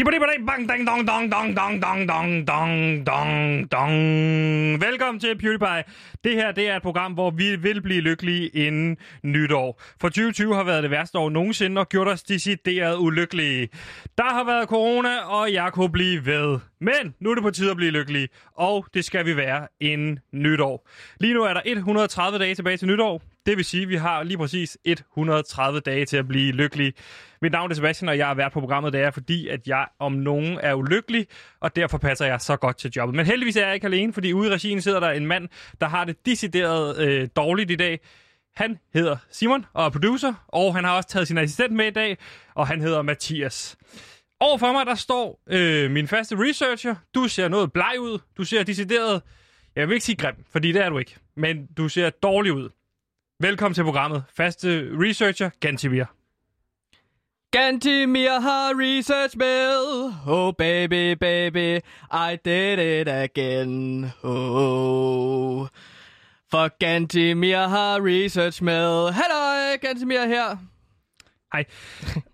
Skibidi bang dang dong dong dong dong dong dong dong dong dong. Velkommen til PewDiePie. Det her det er et program, hvor vi vil blive lykkelige inden nytår. For 2020 har været det værste år nogensinde og gjort os decideret ulykkelige. Der har været corona, og jeg kunne blive ved. Men nu er det på tide at blive lykkelige, og det skal vi være inden nytår. Lige nu er der 130 dage tilbage til nytår. Det vil sige, at vi har lige præcis 130 dage til at blive lykkelige. Mit navn er Sebastian, og jeg er vært på programmet. Det er fordi, at jeg om nogen er ulykkelig, og derfor passer jeg så godt til jobbet. Men heldigvis er jeg ikke alene, fordi ude i regien sidder der en mand, der har det decideret øh, dårligt i dag. Han hedder Simon og er producer, og han har også taget sin assistent med i dag, og han hedder Mathias. Overfor mig, der står øh, min faste researcher. Du ser noget bleg ud. Du ser decideret, jeg vil ikke sige grim, fordi det er du ikke, men du ser dårlig ud. Velkommen til programmet. Faste researcher, Gantimir. Gantimir har research med. Oh baby, baby, I did it again. Oh. For Gantimir har research med. Hallo, Gantimir her. Hej.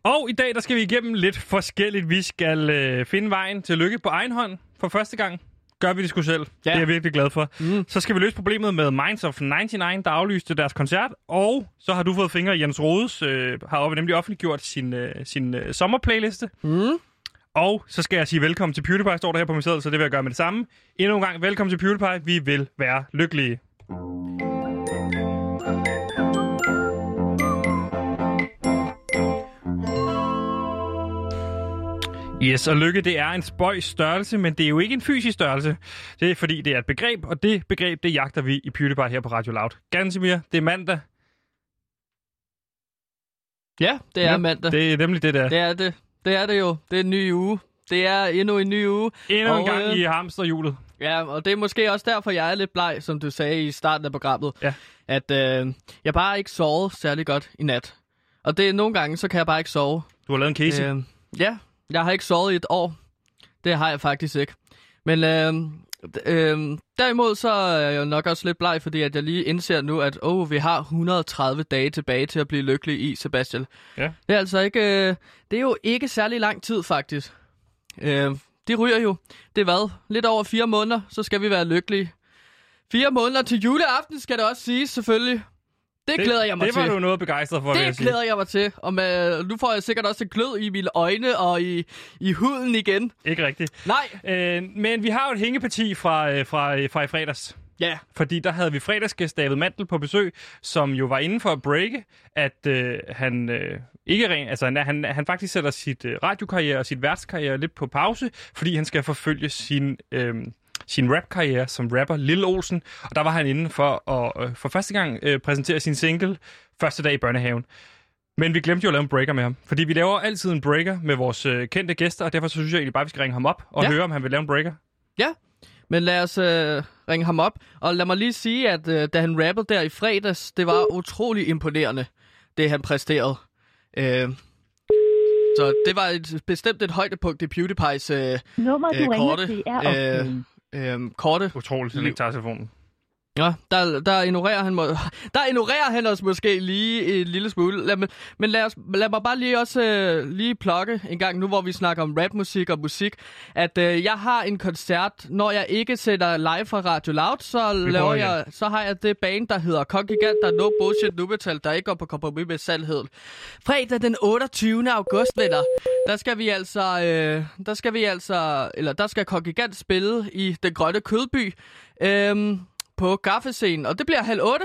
Og i dag der skal vi igennem lidt forskelligt. Vi skal øh, finde vejen til lykke på egen hånd for første gang. Gør vi det sgu selv. Ja. Det er jeg virkelig glad for. Mm. Så skal vi løse problemet med Minds of 99, der aflyste deres koncert. Og så har du fået fingre i Jens Rodes, øh, har nemlig offentliggjort sin, øh, sin øh, sommerplayliste. Mm. Og så skal jeg sige velkommen til PewDiePie, står der her på min seddel, så det vil jeg gøre med det samme. Endnu en gang, velkommen til PewDiePie. Vi vil være lykkelige. Yes, og lykke det er en spøjs størrelse, men det er jo ikke en fysisk størrelse. Det er fordi, det er et begreb, og det begreb, det jagter vi i PewDiePie her på Radio Loud. Gansimir, det er mandag. Ja, det er Ja, mandag. Det er nemlig det der. Det er det. Det er det jo. Det er en ny uge. Det er endnu en ny uge. Endnu en Og, gang øh, i hamsterhjulet. Ja, og det er måske også derfor, jeg er lidt bleg, som du sagde i starten af programmet. Ja. At øh, jeg bare ikke sovet særlig godt i nat. Og det er nogle gange, så kan jeg bare ikke sove. Du har lavet en case. Øh, ja, jeg har ikke sovet i et år. Det har jeg faktisk ikke. Men øh, øh, derimod så er jeg nok også lidt bleg, fordi at jeg lige indser nu, at oh, vi har 130 dage tilbage til at blive lykkelig i, Sebastian. Ja. Det er altså ikke, øh, det er jo ikke særlig lang tid faktisk. Øh, de ryger jo. Det er hvad? Lidt over fire måneder, så skal vi være lykkelige. Fire måneder til juleaften skal det også siges, selvfølgelig. Det, det glæder jeg mig det til. var du noget begejstret for, jeg Det sige. glæder jeg mig til. Og med, nu får jeg sikkert også et glød i mine øjne og i, i huden igen. Ikke rigtigt. Nej. Øh, men vi har jo et hængeparti fra, øh, fra, øh, fra i fredags. Ja. Fordi der havde vi fredagsgæst David Mantel på besøg, som jo var inde for at breake, at øh, han øh, ikke ren, altså han, han, han faktisk sætter sit øh, radiokarriere og sit værtskarriere lidt på pause, fordi han skal forfølge sin, øh, sin rapkarriere som rapper Lille Olsen. Og der var han inde for at øh, for første gang øh, præsentere sin single første dag i børnehaven. Men vi glemte jo at lave en breaker med ham. Fordi vi laver altid en breaker med vores øh, kendte gæster, og derfor så synes jeg egentlig bare, at vi skal ringe ham op og Ja. høre, om han vil lave en breaker. Ja. Men lad os øh, ringe ham op. Og lad mig lige sige, at øh, da han rappede der i fredags, det var utrolig imponerende, det han præsterede. Øh, så det var et, bestemt et højdepunkt i PewDiePies øh, Nummer, du øh, ringer korte, til, er øh, Øhm, korte Utroligt, at han ikke tager telefonen. Ja, der, der, ignorerer han må, der ignorerer han os måske lige en lille smule. Lad, men lad, os, lad mig bare lige også øh, lige plukke en gang nu, hvor vi snakker om rapmusik og musik, at øh, jeg har en koncert, når jeg ikke sætter live fra Radio Loud, så, laver prøver jeg, så har jeg det band, der hedder Kongigant, der er no bullshit nu metal, der ikke går på kompromis med salgheden. Fredag den 28. august, venner, der skal vi altså, øh, der skal vi altså, eller der skal Kongigant spille i Den Grønne Kødby. Øhm, på kaffescenen, og det bliver halv otte.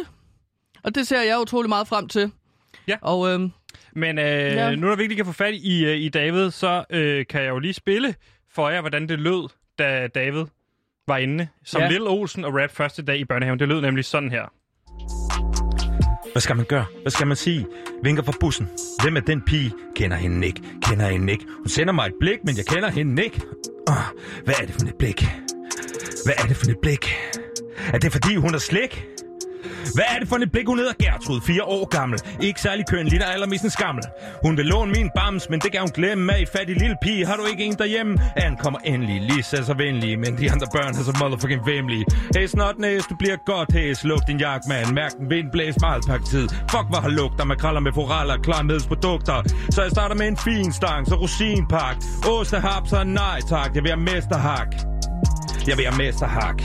Og det ser jeg utrolig meget frem til. Ja. Og øhm, Men øh, Ja. nu når vi ikke kan få fat i, øh, i David, så øh, kan jeg jo lige spille for jer, hvordan det lød, da David var inde som Ja. Lille Olsen og rap første dag i børnehaven. Det lød nemlig sådan her. Hvad skal man gøre? Hvad skal man sige? Vinker fra bussen. Hvem er den pige? Kender hende ikke. Kender hende ikke. Hun sender mig et blik, men jeg kender hende ikke. Oh, hvad er det for et blik? Hvad er det for et blik? Er det fordi hun er slik? Hvad er det for et blik, hun hedder Gertrud, fire år gammel. Ikke særlig køn, ligner allermest en skammel. Hun vil låne min bams, men det kan hun glemme. Med i fattig lille pige, har du ikke en derhjemme? Anne kommer endelig, lige så så venlig, men de andre børn er så motherfucking vemmelige. Hey snotnæs, du bliver godt hæs. Luk din jakke, mand. Mærk den vind, blæs meget tid. Fuck, hvor har lugter med kraller med foraller, klar produkter. Så jeg starter med en fin stang, så rosinpak. Ostehaps så nej tak. Jeg vil have mesterhak. Jeg vil have mesterhak.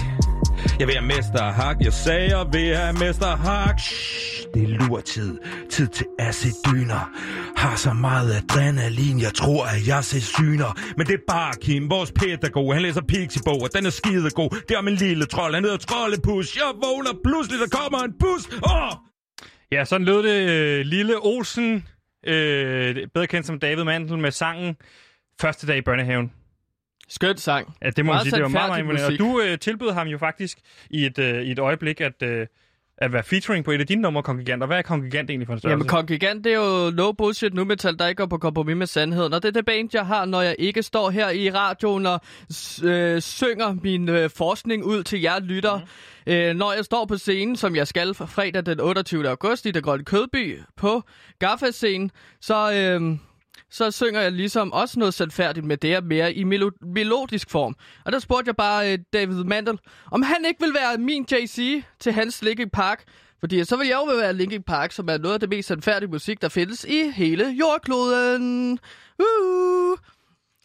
Jeg vil have mesterhak. Jeg sagde, jeg vil have mesterhak. Shh, det er lurtid. Tid til acidyner. Har så meget adrenalin, jeg tror, at jeg ser syner. Men det er bare Kim, vores pædagog. Han læser Pixie-bog, og den er skidegod. Det er min lille trold. Han hedder Trollepus. Jeg vågner pludselig, der kommer en bus. Åh! Ja, sådan lød det øh, Lille Olsen, øh, bedre kendt som David Mandel, med sangen Første dag i børnehaven. Skønt sang. Ja, det må man sige. Det var meget, meget imponerende. Og du øh, tilbød ham jo faktisk i et, øh, i et øjeblik at, øh, at være featuring på et af dine numre, Kongigant. Og hvad er Kongigant egentlig for en størrelse? Jamen, Kongigant, det er jo no bullshit nu metal, der ikke går på kompromis med sandheden. Og det er det band, jeg har, når jeg ikke står her i radioen og øh, synger min øh, forskning ud til jer lytter. Mm. Øh, når jeg står på scenen, som jeg skal fredag den 28. august i Det Grønne Kødby på Gaffa-scenen, så... Øh, så synger jeg ligesom også noget sandfærdigt med det mere i melo- melodisk form. Og der spurgte jeg bare uh, David Mandel, om han ikke vil være min JC til hans Linkin Park. Fordi så vil jeg jo være Linkin Park, som er noget af det mest sandfærdige musik, der findes i hele jordkloden. Uh!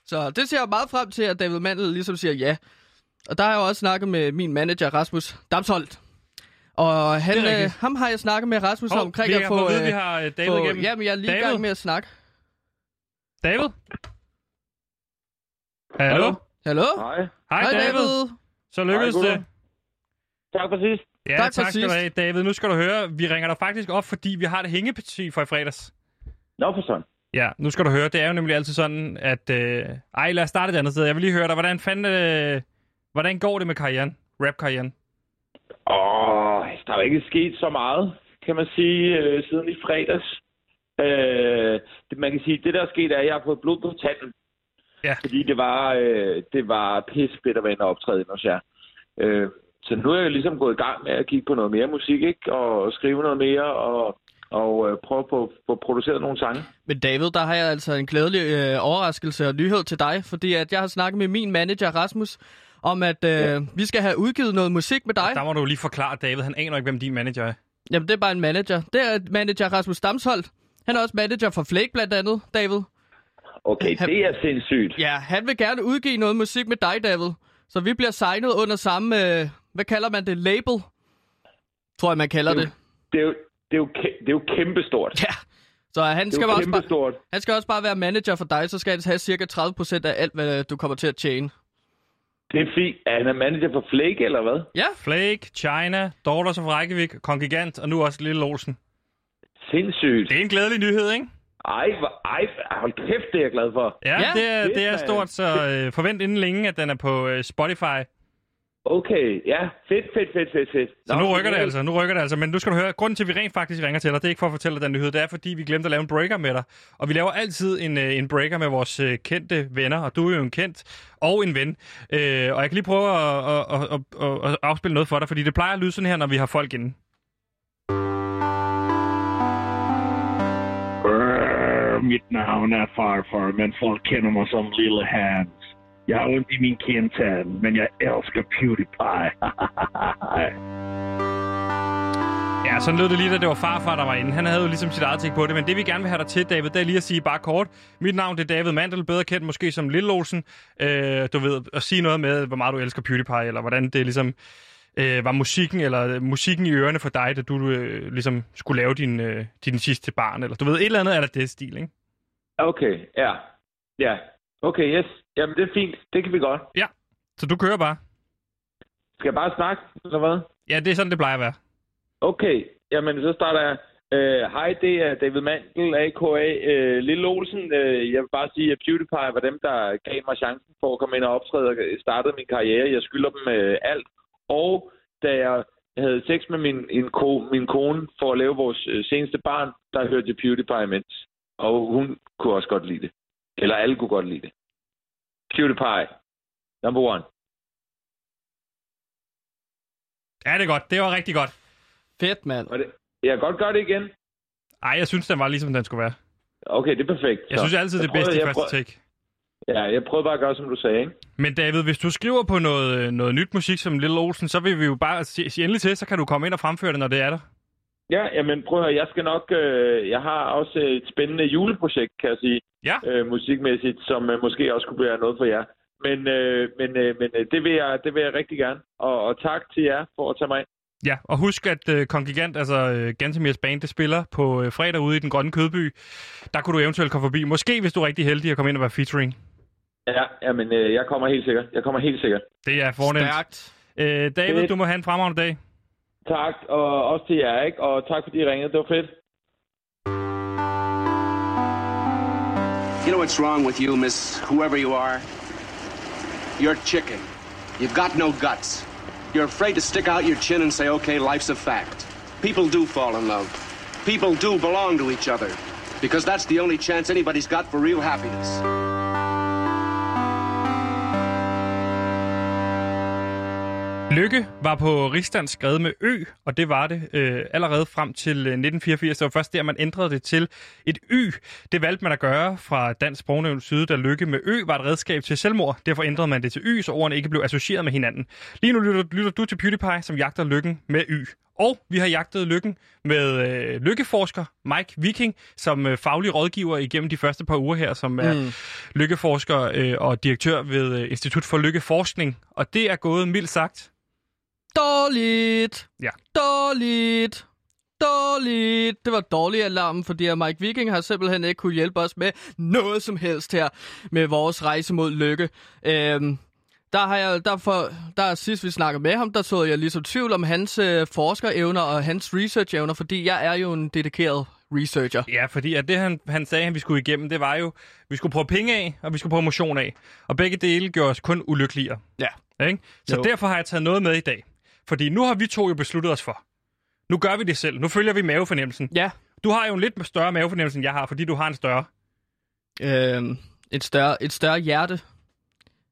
Så det ser jeg meget frem til, at David Mandel ligesom siger ja. Og der har jeg også snakket med min manager, Rasmus Damsholdt. Og han, øh, ham har jeg snakket med Rasmus oh, omkring at få... Vide, vi har øh, David få, igennem. Jamen, jeg er lige i gang med at snakke. David? Hallo? Hallo? Hej. Hej, David. David. Så lykkedes Hej, det. Tak for sidst. Ja, tak, tak skal du have, David. Nu skal du høre, vi ringer dig faktisk op, fordi vi har det hængeparti for i fredags. Nå, for sådan. Ja, nu skal du høre. Det er jo nemlig altid sådan, at... Øh... Ej, lad os starte et andet sted. Jeg vil lige høre dig. Hvordan fanden... Øh... Hvordan går det med karrieren? Rap-karrieren? Åh, der er jo ikke sket så meget, kan man sige, øh, siden i fredags. Øh, det, man kan sige, det der er sket, er, at jeg har fået blod på tanden. Ja. Fordi det var, øh, det var pissefedt at være inde og optræde hos jer. Øh, så nu er jeg ligesom gået i gang med at kigge på noget mere musik, ikke? Og skrive noget mere, og, og øh, prøve på at få produceret nogle sange. Men David, der har jeg altså en glædelig øh, overraskelse og nyhed til dig, fordi at jeg har snakket med min manager Rasmus, om at øh, ja. vi skal have udgivet noget musik med dig. Og der må du lige forklare, David, han aner ikke, hvem din manager er. Jamen, det er bare en manager. Det er manager Rasmus Damsholdt. Han er også manager for Flake blandt andet, David. Okay, han, det er sindssygt. Ja, han vil gerne udgive noget musik med dig, David. Så vi bliver signet under samme, øh, hvad kalder man det, label? Tror jeg, man kalder det. Det, det, er, jo, det, er, jo, det er jo kæmpestort. Ja, så han skal, også bare, han skal også bare være manager for dig, så skal han have cirka 30% af alt, hvad du kommer til at tjene. Det er fint. Er han er manager for Flake, eller hvad? Ja. Flake, China, Daughters of Reykjavik, Kongigant og nu også Lille Olsen. Sindssygt. Det er en glædelig nyhed, ikke? Ej, hvor, ej, hold kæft, det er jeg glad for. Ja, ja det, er, det er stort, så øh, forvent inden længe, at den er på øh, Spotify. Okay, ja, fedt, fedt, fedt, fedt, fedt. Så nu rykker det altså, nu rykker det altså. Men nu skal du høre, grunden til, at vi rent faktisk ringer til dig, det er ikke for at fortælle dig den nyhed, det er, fordi vi glemte at lave en breaker med dig. Og vi laver altid en, øh, en breaker med vores øh, kendte venner, og du er jo en kendt og en ven. Øh, og jeg kan lige prøve at, at, at, at, at afspille noget for dig, fordi det plejer at lyde sådan her, når vi har folk inde. Mit navn er farfar, men folk kender mig som Lille Hans. Jeg har ondt i min kindtand, men jeg elsker PewDiePie. Ja, sådan lød det lige, da det var farfar, der var inde. Han havde jo ligesom sit eget ting på det, men det vi gerne vil have dig til, David, det er lige at sige bare kort. Mit navn det er David Mandel, bedre kendt måske som Lille Olsen. Øh, du ved, at sige noget med, hvor meget du elsker PewDiePie, eller hvordan det ligesom øh, var musikken, eller musikken i ørerne for dig, da du øh, ligesom skulle lave din, øh, din sidste barn, eller du ved, et eller andet er der det stil, ikke? Okay, ja. Ja. Okay, yes. Jamen, det er fint. Det kan vi godt. Ja, så du kører bare. Skal jeg bare snakke, eller hvad? Ja, det er sådan, det plejer at være. Okay, jamen så starter jeg. Øh, hej, uh, det er David Mandel, a.k.a. Øh, Lille Olsen. Uh, jeg vil bare sige, at PewDiePie var dem, der gav mig chancen for at komme ind og optræde og startede min karriere. Jeg skylder dem uh, alt. Og da jeg havde sex med min, en ko, min kone for at lave vores uh, seneste barn, der hørte jeg PewDiePie imens. Og hun kunne også godt lide det. Eller alle kunne godt lide det. PewDiePie. Number one. Ja, det er godt. Det var rigtig godt. Fedt, mand. Og det, jeg kan godt gøre det igen. Ej, jeg synes, den var ligesom den skulle være. Okay, det er perfekt. Jeg Så, synes altid, det er bedst i første prøvede- take. Ja, jeg prøvede bare at gøre, som du sagde, ikke? Men David, hvis du skriver på noget, noget nyt musik som Little Olsen, så vil vi jo bare sige endelig til, så kan du komme ind og fremføre det, når det er der. Ja, jamen prøv at høre, jeg skal nok... Øh, jeg har også et spændende juleprojekt, kan jeg sige, Ja, øh, musikmæssigt, som øh, måske også kunne være noget for jer. Men, øh, men, øh, men øh, det, vil jeg, det vil jeg rigtig gerne. Og, og tak til jer for at tage mig ind. ja. Og husk, at uh, Kongigant, altså uh, Gantemirs band, det spiller på uh, fredag ude i den grønne kødby. Der kunne du eventuelt komme forbi. Måske, hvis du er rigtig heldig at komme ind og være featuring. Ja, jamen, øh, jeg kommer helt sikkert. Jeg kommer helt sikkert. Det er fornemt. Stærkt. Uh, David, Fedt. du må have en fremragende dag. Tak, og også til jer, ikke? Og tak, fordi I ringede. Det var fedt. You know what's wrong with you, miss whoever you are? You're chicken. You've got no guts. You're afraid to stick out your chin and say, okay, life's a fact. People do fall in love. People do belong to each other. Because that's the only chance anybody's got for real happiness. Lykke var på rigsdansk skrevet med Ø, og det var det øh, allerede frem til øh, 1984. Det var først der, man ændrede det til et Y. Det valgte man at gøre fra Dansk Sprognævns side, da Lykke med Ø var et redskab til selvmord. Derfor ændrede man det til Y, så ordene ikke blev associeret med hinanden. Lige nu lytter, lytter du til PewDiePie, som jagter lykken med Y. Og vi har jagtet lykken med øh, lykkeforsker Mike Viking, som øh, faglig rådgiver igennem de første par uger her, som er mm. lykkeforsker øh, og direktør ved øh, Institut for Lykkeforskning. Og det er gået mildt sagt Dårligt. Ja. Dårligt. Dårligt. Det var dårlig alarm, fordi Mike Viking har simpelthen ikke kunne hjælpe os med noget som helst her med vores rejse mod lykke. Øhm, der har jeg, derfor, der er sidst vi snakkede med ham, der så jeg ligesom tvivl om hans øh, forskerevner og hans researchevner, fordi jeg er jo en dedikeret researcher. Ja, fordi at det, han, han sagde, at vi skulle igennem, det var jo, vi skulle prøve penge af, og vi skulle prøve motion af. Og begge dele gjorde os kun ulykkeligere. Ja. Ikke? Så Jo. derfor har jeg taget noget med i dag. Fordi nu har vi to jo besluttet os for. Nu gør vi det selv. Nu følger vi mavefornemmelsen. Ja. Du har jo en lidt større mavefornemmelse, end jeg har, fordi du har en større. Øhm, et, større, et større hjerte.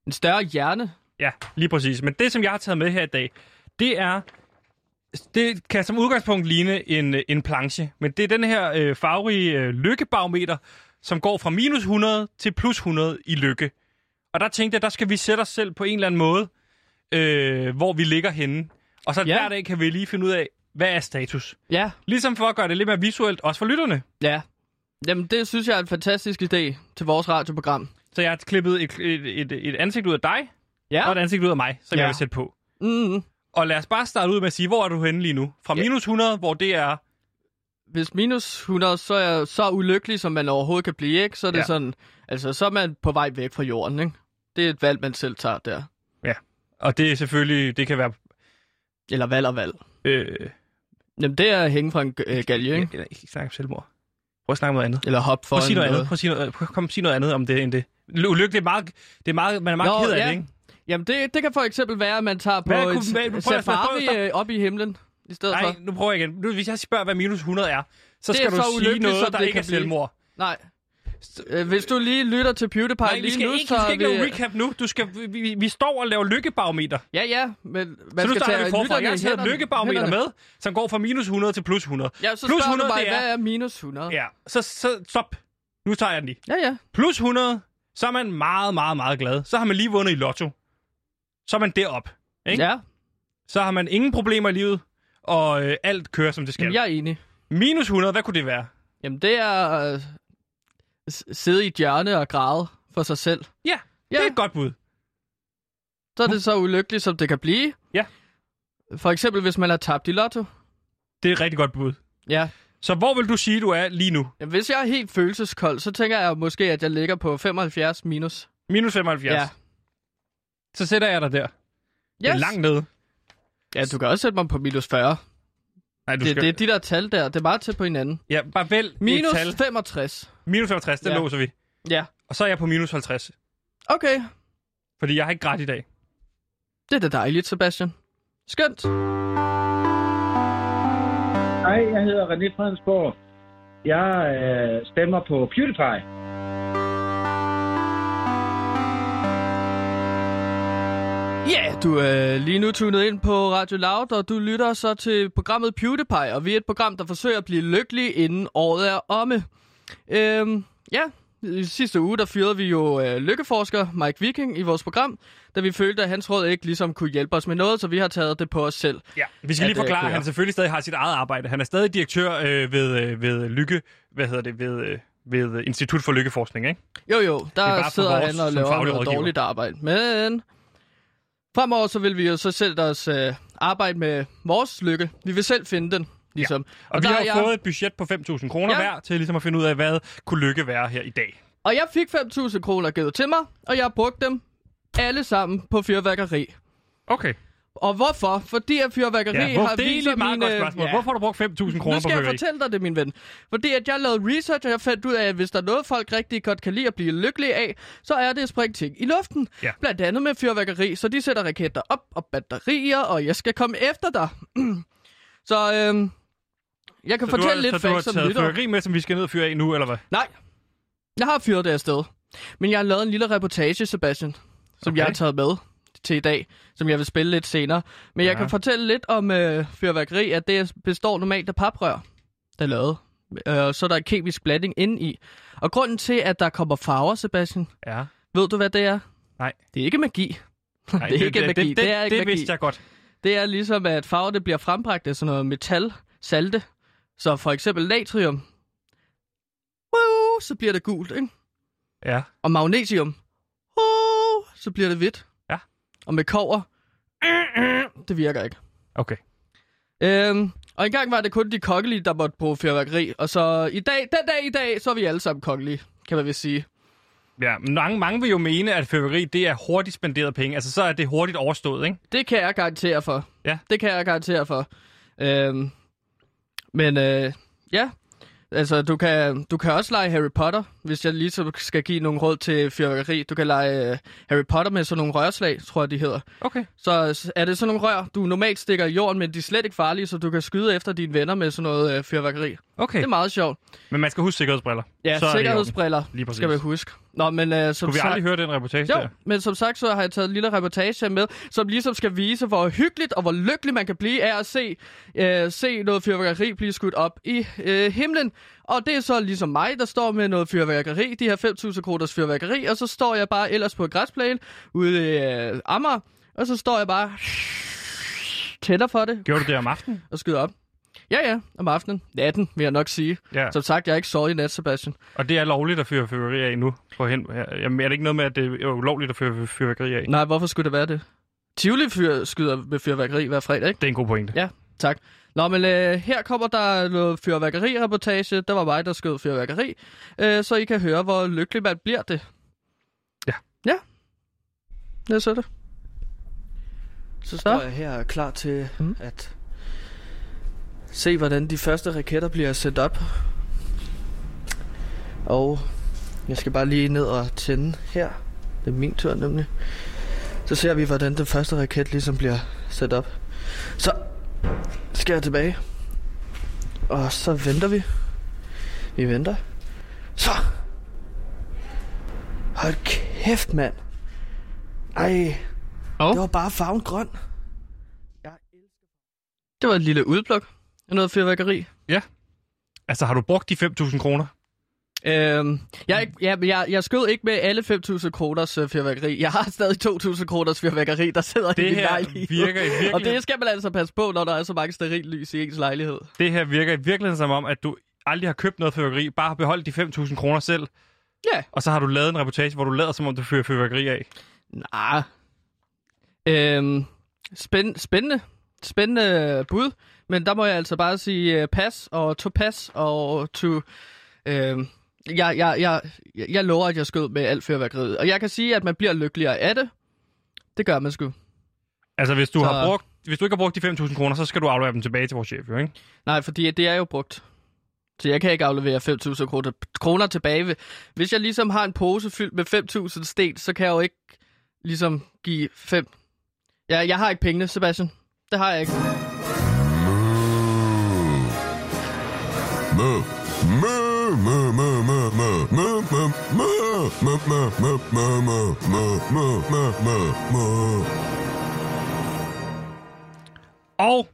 En større hjerne. Ja, lige præcis. Men det, som jeg har taget med her i dag, det er... Det kan som udgangspunkt ligne en, en planche, men det er den her øh, farverige øh, lykkebarometer, som går fra minus 100 til plus 100 i lykke. Og der tænkte jeg, der skal vi sætte os selv på en eller anden måde, øh, hvor vi ligger henne. Og så Ja. ja. hver dag kan vi lige finde ud af, hvad er status. Ja, Ligesom for at gøre det lidt mere visuelt, også for lytterne. ja. Jamen, det synes jeg er en fantastisk idé til vores radioprogram. Så jeg har klippet et, et, et, et ansigt ud af dig, Ja. og et ansigt ud af mig, som Ja. jeg vil sætte på. Mm, Og lad os bare starte ud med at sige, hvor er du henne lige nu? Fra Ja. minus 100, hvor det er... hvis minus 100, så er jeg så ulykkelig, som man overhovedet kan blive, ikke? Så er det Ja. ja. sådan, altså så er man på vej væk fra jorden, ikke? Det er et valg, man selv tager der. Og det er selvfølgelig, det kan være... Eller valg og valg. Øh, Jamen, det er at hænge fra en øh, galge, ikke? jeg, ikke snakke om selvmord. Prøv at snakke om noget andet. Eller hop for Prøv at sige noget andet. Prøv at sige noget, prøv, kom, sige noget andet om det end det. Ulykkelig er meget, det er meget, man er meget Nå, ked af ja. det, ikke? Jamen, det, det kan for eksempel være, at man tager på Hvad et kunne- hvad- at- safari øh, op i himlen i stedet Nej, for. nu prøver jeg igen. Nu, hvis jeg spørger, hvad minus 100 er, så Det skal er du så sige noget, der det ikke er selvmord. Nej. Øh, Hvis du lige lytter til PewDiePie Nej, vi lige skal nu, ikke, så vi skal er ikke lave recap nu. Du skal, vi, vi, vi står og laver lykkebarometer. Ja, ja, men man så nu skal starter vi forfra. Jeg har taget lykkebarometer hænderne. med, som går fra minus 100 til plus 100. Ja, så plus spørger du mig, det hvad er minus 100? Ja, så, så stop. Nu tager jeg den lige. ja. ja. Plus 100, så er man meget, meget, meget glad. Så har man lige vundet i lotto. Så er man derop. Ikke? Ja, Så har man ingen problemer i livet, og øh, alt kører, som det skal. Jamen, jeg er enig. Minus 100, hvad kunne det være? Jamen, det er øh, sidde i et hjørne og græde for sig selv. Ja, Ja. det er et godt bud. Så er det så ulykkeligt, som det kan blive. Ja. For eksempel, hvis man har tabt i lotto. Det er et rigtig godt bud. Ja. Så hvor vil du sige, du er lige nu? Jamen, hvis jeg er helt følelseskold, så tænker jeg måske, at jeg ligger på 75 minus. Minus 75. Ja. Så sætter jeg dig der. Yes. Det er langt nede. Ja, du kan også sætte mig på minus 40. Nej, du Det, skal... det er de der tal der. Det er meget tæt på hinanden. Ja, bare vælg Minus et tal. 65. Minus 65, det Ja. låser vi. Ja. Og så er jeg på minus 50. Okay. Fordi jeg har ikke grædt i dag. Det er da dejligt, Sebastian. Skønt. Hej, jeg hedder René Fredensborg. Jeg øh, stemmer på PewDiePie. Ja, du er lige nu tunet ind på Radio Loud, og du lytter så til programmet PewDiePie, og vi er et program, der forsøger at blive lykkelig inden året er omme. Øhm, ja, i sidste uge, der fyrede vi jo øh, lykkeforsker Mike Viking i vores program, da vi følte, at hans råd ikke ligesom kunne hjælpe os med noget, så vi har taget det på os selv. Ja, vi skal At, lige forklare, øh, at han selvfølgelig stadig har sit eget arbejde. Han er stadig direktør øh, ved, øh, ved Lykke, hvad hedder det, ved, øh, ved Institut for Lykkeforskning, ikke? Jo, jo, er der sidder vores han og laver noget rådgiver. dårligt arbejde. Men fremover så vil vi jo så selv os øh, arbejde med vores lykke. Vi vil selv finde den, ligesom. Og, og vi har jeg- fået et budget på 5.000 kroner Ja. hver til ligesom at finde ud af, hvad kunne lykke være her i dag. Og jeg fik 5.000 kroner givet til mig, og jeg har brugt dem alle sammen på fyrværkeri. Okay. Og hvorfor? Fordi at fyrværkeri Ja, hvor, har det er vist et meget mine... godt spørgsmål. Hvorfor har du brugt 5.000 kroner Nu på skal jeg fyrværkeri? fortælle dig det, min ven. Fordi at jeg lavede research, og jeg fandt ud af, at hvis der er noget, folk rigtig godt kan lide at blive lykkelige af, så er det at springe ting i luften. Ja. Blandt andet med fyrværkeri, så de sætter raketter op og batterier, og jeg skal komme efter dig. så øhm, jeg kan Så fortælle du har, lidt så du har facts som taget lytter. fyrværkeri med, som vi skal ned og fyre af nu, eller hvad? Nej, jeg har fyret det afsted. Men jeg har lavet en lille reportage, Sebastian, som Okay. jeg har taget med til i dag, som jeg vil spille lidt senere. Men jeg Ja. kan fortælle lidt om øh, fyrværkeri, at det består normalt af paprør, der er lavet. Øh, så er der en kemisk blanding inde i. Og grunden til, at der kommer farver, Sebastian, Ja. ved du, hvad det er? Nej. Det er ikke magi. Nej, det er ikke magi. Det, Det er ikke det magi. vidste jeg godt. Det er ligesom, at farverne bliver frembragt af sådan noget metal, salte. Så for eksempel natrium. Woo, så bliver det gult, ikke? Ja. Og magnesium, uh, så bliver det hvidt. Og med kover, det virker ikke. Okay. Øhm, og engang var det kun de kongelige, der måtte bruge fyrværkeri. Og så i dag, den dag i dag, så er vi alle sammen kongelige, kan man vist sige. Ja, men mange, mange vil jo mene, at fyrværkeri, det er hurtigt spenderet penge. Altså, så er det hurtigt overstået, ikke? Det kan jeg garantere for. Ja. Det kan jeg garantere for. Øhm, men øh, ja, altså du kan, du kan også lege Harry Potter, hvis jeg lige så skal give nogle råd til fyrværkeri. Du kan lege øh, Harry Potter med sådan nogle rørslag, tror jeg de hedder. Okay. Så er det sådan nogle rør, du normalt stikker i jorden, men de er slet ikke farlige, så du kan skyde efter dine venner med sådan noget øh, fyrværkeri. Okay. Det er meget sjovt. Men man skal huske sikkerhedsbriller. Ja, Så er sikkerhedsbriller Lige præcis. skal vi huske. Nå, men øh, som Kunne vi sagt... aldrig høre den reportage Jo, der? men som sagt, så har jeg taget en lille reportage med, som ligesom skal vise, hvor hyggeligt og hvor lykkelig man kan blive af at se, øh, se noget fyrværkeri blive skudt op i øh, himlen. Og det er så ligesom mig, der står med noget fyrværkeri, de her 5.000 kroners fyrværkeri, og så står jeg bare ellers på et græsplæne ude i øh, Amager, og så står jeg bare tænder for det Gjorde du det om aftenen? og skyder op. Ja, ja, om aftenen. Natten, vil jeg nok sige. Ja. Som sagt, jeg har ikke sovet i nat, Sebastian. Og det er lovligt at fyre fyrværkeri af nu? På hen... Jamen, er det ikke noget med, at det er ulovligt at fyre fyrværkeri af? Nej, hvorfor skulle det være det? Tivoli fyr, skyder med fyrværkeri hver fredag, ikke? Det er en god pointe. Ja, tak. Nå, men øh, her kommer der noget fyrværkeri-reportage. Der var mig, der skød fyrværkeri. Øh, så I kan høre, hvor lykkelig man bliver det. Ja. Ja. Lad så det. Så står jeg her klar til mm. at se, hvordan de første raketter bliver sendt op. Og jeg skal bare lige ned og tænde her. Det er min tur nemlig. Så ser vi, hvordan den første raket ligesom bliver sat op. Så skal jeg tilbage. Og så venter vi. Vi venter. Så. Hold kæft, mand. Ej, Og det var bare farven grøn. Jeg Det var et lille udpluk af noget fyrværkeri. altså, har du brugt de 5.000 kroner? Øhm, jeg, ja, men jeg, jeg skød ikke med alle 5.000 kroners øh, fyrværkeri. Jeg har stadig 2.000 kroners fyrværkeri, der sidder i Det min her lejlighed. virker i Og virkeligheden... det skal man altså passe på, når der er så mange sterillys i ens lejlighed. Det her virker i virkeligheden som om, at du aldrig har købt noget fyrværkeri, bare har beholdt de 5.000 kroner selv, Ja. og så har du lavet en reportage, hvor du lader som om, du fyrer fyrværkeri af. Nej. Øhm, spænd, spændende. Spændende bud. Men der må jeg altså bare sige uh, pas og to pas og to... Øhm, jeg, jeg, jeg, jeg lover, at jeg skød med alt fyrværkeriet. Og jeg kan sige, at man bliver lykkeligere af det. Det gør man sgu. Altså, hvis du, Så- har brugt, hvis du ikke har brugt de 5.000 kroner, så skal du aflevere dem tilbage til vores chef, jo, ikke? Nej, fordi det er jo brugt. Så jeg kan ikke aflevere 5.000 kroner, kroner tilbage. Hvis jeg ligesom har en pose fyldt med 5.000 sten, så kan jeg jo ikke ligesom give 5. Ja, jeg har ikke pengene, Sebastian. Det har jeg ikke. Mø, mø, mø, mø, mø, mø, mø, mø, mø, mø. Og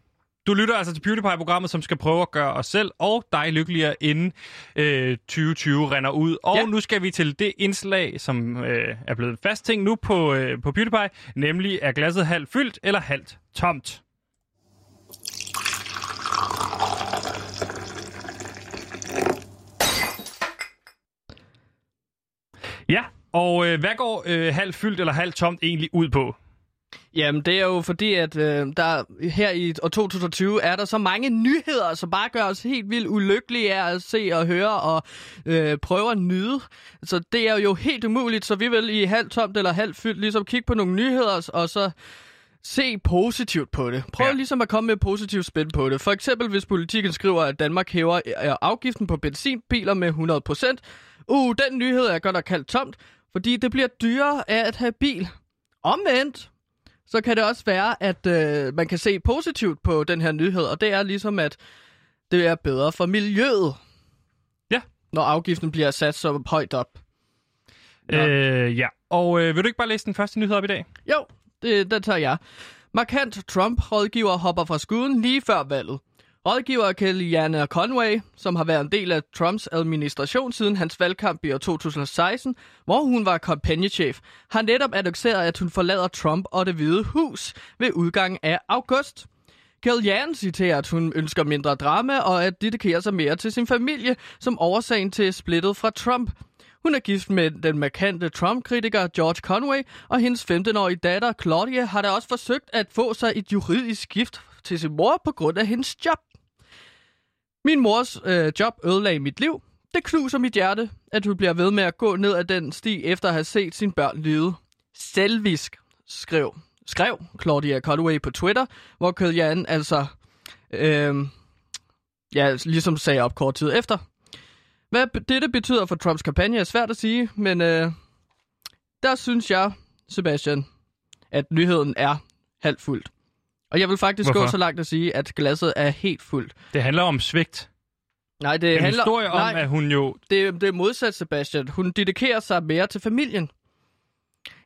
du lytter altså til PewDiePie-programmet, som skal prøve at gøre os selv og dig lykkeligere, inden øh, 2020 render ud. Og ja. nu skal vi til det indslag, som øh, er blevet fast ting nu på, øh, på PewDiePie, nemlig er glasset halvt fyldt eller halvt tomt. Ja, og øh, hvad går øh, halvt fyldt eller halvt tomt egentlig ud på? Jamen, det er jo fordi, at øh, der her i år 2020 er der så mange nyheder, som bare gør os helt vildt ulykkelige af at se og høre og øh, prøve at nyde. Så det er jo helt umuligt, så vi vil i halvt tomt eller halvt fyldt ligesom kigge på nogle nyheder og så se positivt på det. Prøv ja. Ligesom at komme med positivt spil på det. For eksempel hvis politikken skriver, at Danmark hæver øh, afgiften på benzinbiler med 100%. Uh, den nyhed er godt nok kaldt tomt, fordi det bliver dyrere af at have bil. Omvendt, så kan det også være, at øh, man kan se positivt på den her nyhed, og det er ligesom, at det er bedre for miljøet. Ja. Når afgiften bliver sat så højt op. Nå. Øh, ja, og øh, vil du ikke bare læse den første nyhed op i dag? Jo, det, den tager jeg. Markant Trump-rådgiver hopper fra skuden lige før valget. Rådgiver Kellyanne Conway, som har været en del af Trumps administration siden hans valgkamp i år 2016, hvor hun var kampagnechef, har netop annonceret, at hun forlader Trump og det hvide hus ved udgangen af august. Kellyanne citerer, at hun ønsker mindre drama og at dedikere sig mere til sin familie som årsagen til splittet fra Trump. Hun er gift med den markante Trump-kritiker George Conway, og hendes 15-årige datter Claudia har da også forsøgt at få sig et juridisk gift til sin mor på grund af hendes job. Min mors øh, job ødelagde mit liv. Det knuser mit hjerte, at hun bliver ved med at gå ned ad den sti efter at have set sine børn lide. Selvisk, skrev, skrev Claudia Conway på Twitter, hvor Kødjan altså øh, ja, ligesom sagde op kort tid efter. Hvad dette betyder for Trumps kampagne er svært at sige, men øh, der synes jeg, Sebastian, at nyheden er halvt fuldt. Og jeg vil faktisk Hvorfor? gå så langt at sige, at glasset er helt fuldt. Det handler om svigt. Nej, det En handler historie om, nej, at hun jo... det, det er modsat, Sebastian. Hun dedikerer sig mere til familien.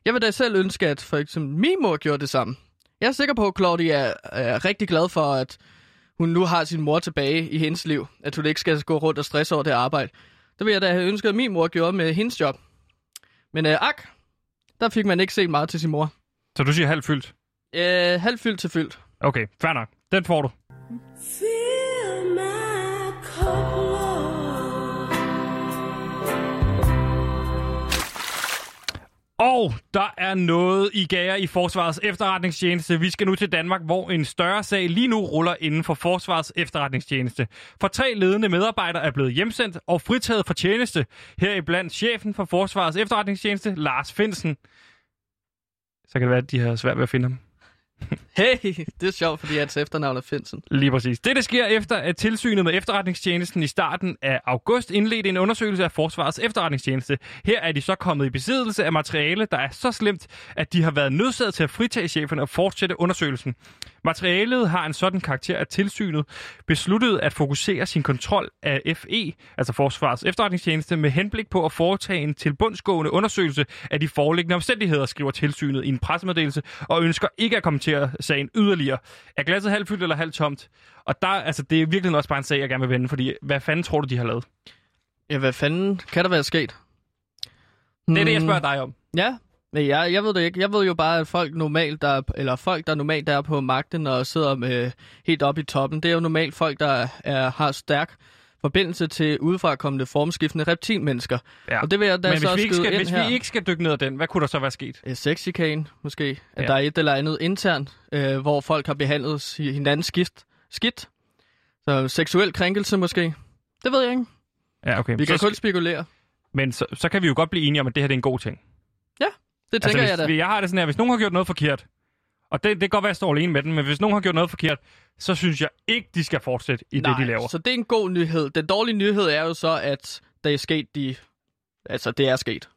Jeg vil da selv ønske, at for eksempel min mor gjorde det samme. Jeg er sikker på, at Claudia er, er rigtig glad for, at hun nu har sin mor tilbage i hendes liv. At hun ikke skal gå rundt og stresse over det arbejde. Det vil jeg da have ønsket, at min mor gjorde med hendes job. Men øh, ak, der fik man ikke set meget til sin mor. Så du siger halvt fyldt? Øh, halvfyldt til fyldt. Okay, fair nok. Den får du. Fill my cup, Lord. Og der er noget i gære i Forsvarets efterretningstjeneste. Vi skal nu til Danmark, hvor en større sag lige nu ruller inden for Forsvarets efterretningstjeneste. For tre ledende medarbejdere er blevet hjemsendt og fritaget for tjeneste. Heriblandt chefen for Forsvarets efterretningstjeneste, Lars Finsen. Så kan det være, at de har svært ved at finde ham. Hey, det er sjovt, fordi hans efternavn er Finsen. Lige præcis. Det, der sker efter, at tilsynet med efterretningstjenesten i starten af august indledte en undersøgelse af Forsvarets efterretningstjeneste. Her er de så kommet i besiddelse af materiale, der er så slemt, at de har været nødsaget til at fritage chefen og fortsætte undersøgelsen. Materialet har en sådan karakter, at tilsynet besluttede at fokusere sin kontrol af FE, altså Forsvarets efterretningstjeneste, med henblik på at foretage en tilbundsgående undersøgelse af de foreliggende omstændigheder, skriver tilsynet i en pressemeddelelse, og ønsker ikke at kommentere sagen yderligere. Er glasset halvt fyldt eller halvt tomt? Og der, altså, det er virkelig også bare en sag, jeg gerne vil vende, fordi hvad fanden tror du, de har lavet? Ja, hvad fanden kan der være sket? Det er det, jeg Hmm. spørger dig om. Ja, men jeg, jeg ved det ikke. Jeg ved jo bare, at folk normalt, der, eller folk, der normalt er på magten og sidder med, helt oppe i toppen, det er jo normalt folk, der er, har stærk forbindelse til udefrakommende formskiftende reptilmennesker. Ja. Og det vil jeg da Men så hvis, vi ikke, skal, hvis her. vi ikke skal dykke ned ad den, hvad kunne der så være sket? Øh, Sexchikane, måske. At Ja. der er et eller andet internt, øh, hvor folk har behandlet hinanden skidt. skidt. Så seksuel krænkelse, måske. Det ved jeg ikke. Ja, okay. Vi kan så, kun spekulere. Men så, så kan vi jo godt blive enige om, at det her det er en god ting. Det tænker altså, jeg da. hvis, jeg har det sådan her, hvis nogen har gjort noget forkert, og det, det kan godt være, at jeg står alene med den, men hvis nogen har gjort noget forkert, så synes jeg ikke, de skal fortsætte i Nej, det, de laver. så det er en god nyhed. Den dårlige nyhed er jo så, at der er sket de... Altså, det er sket.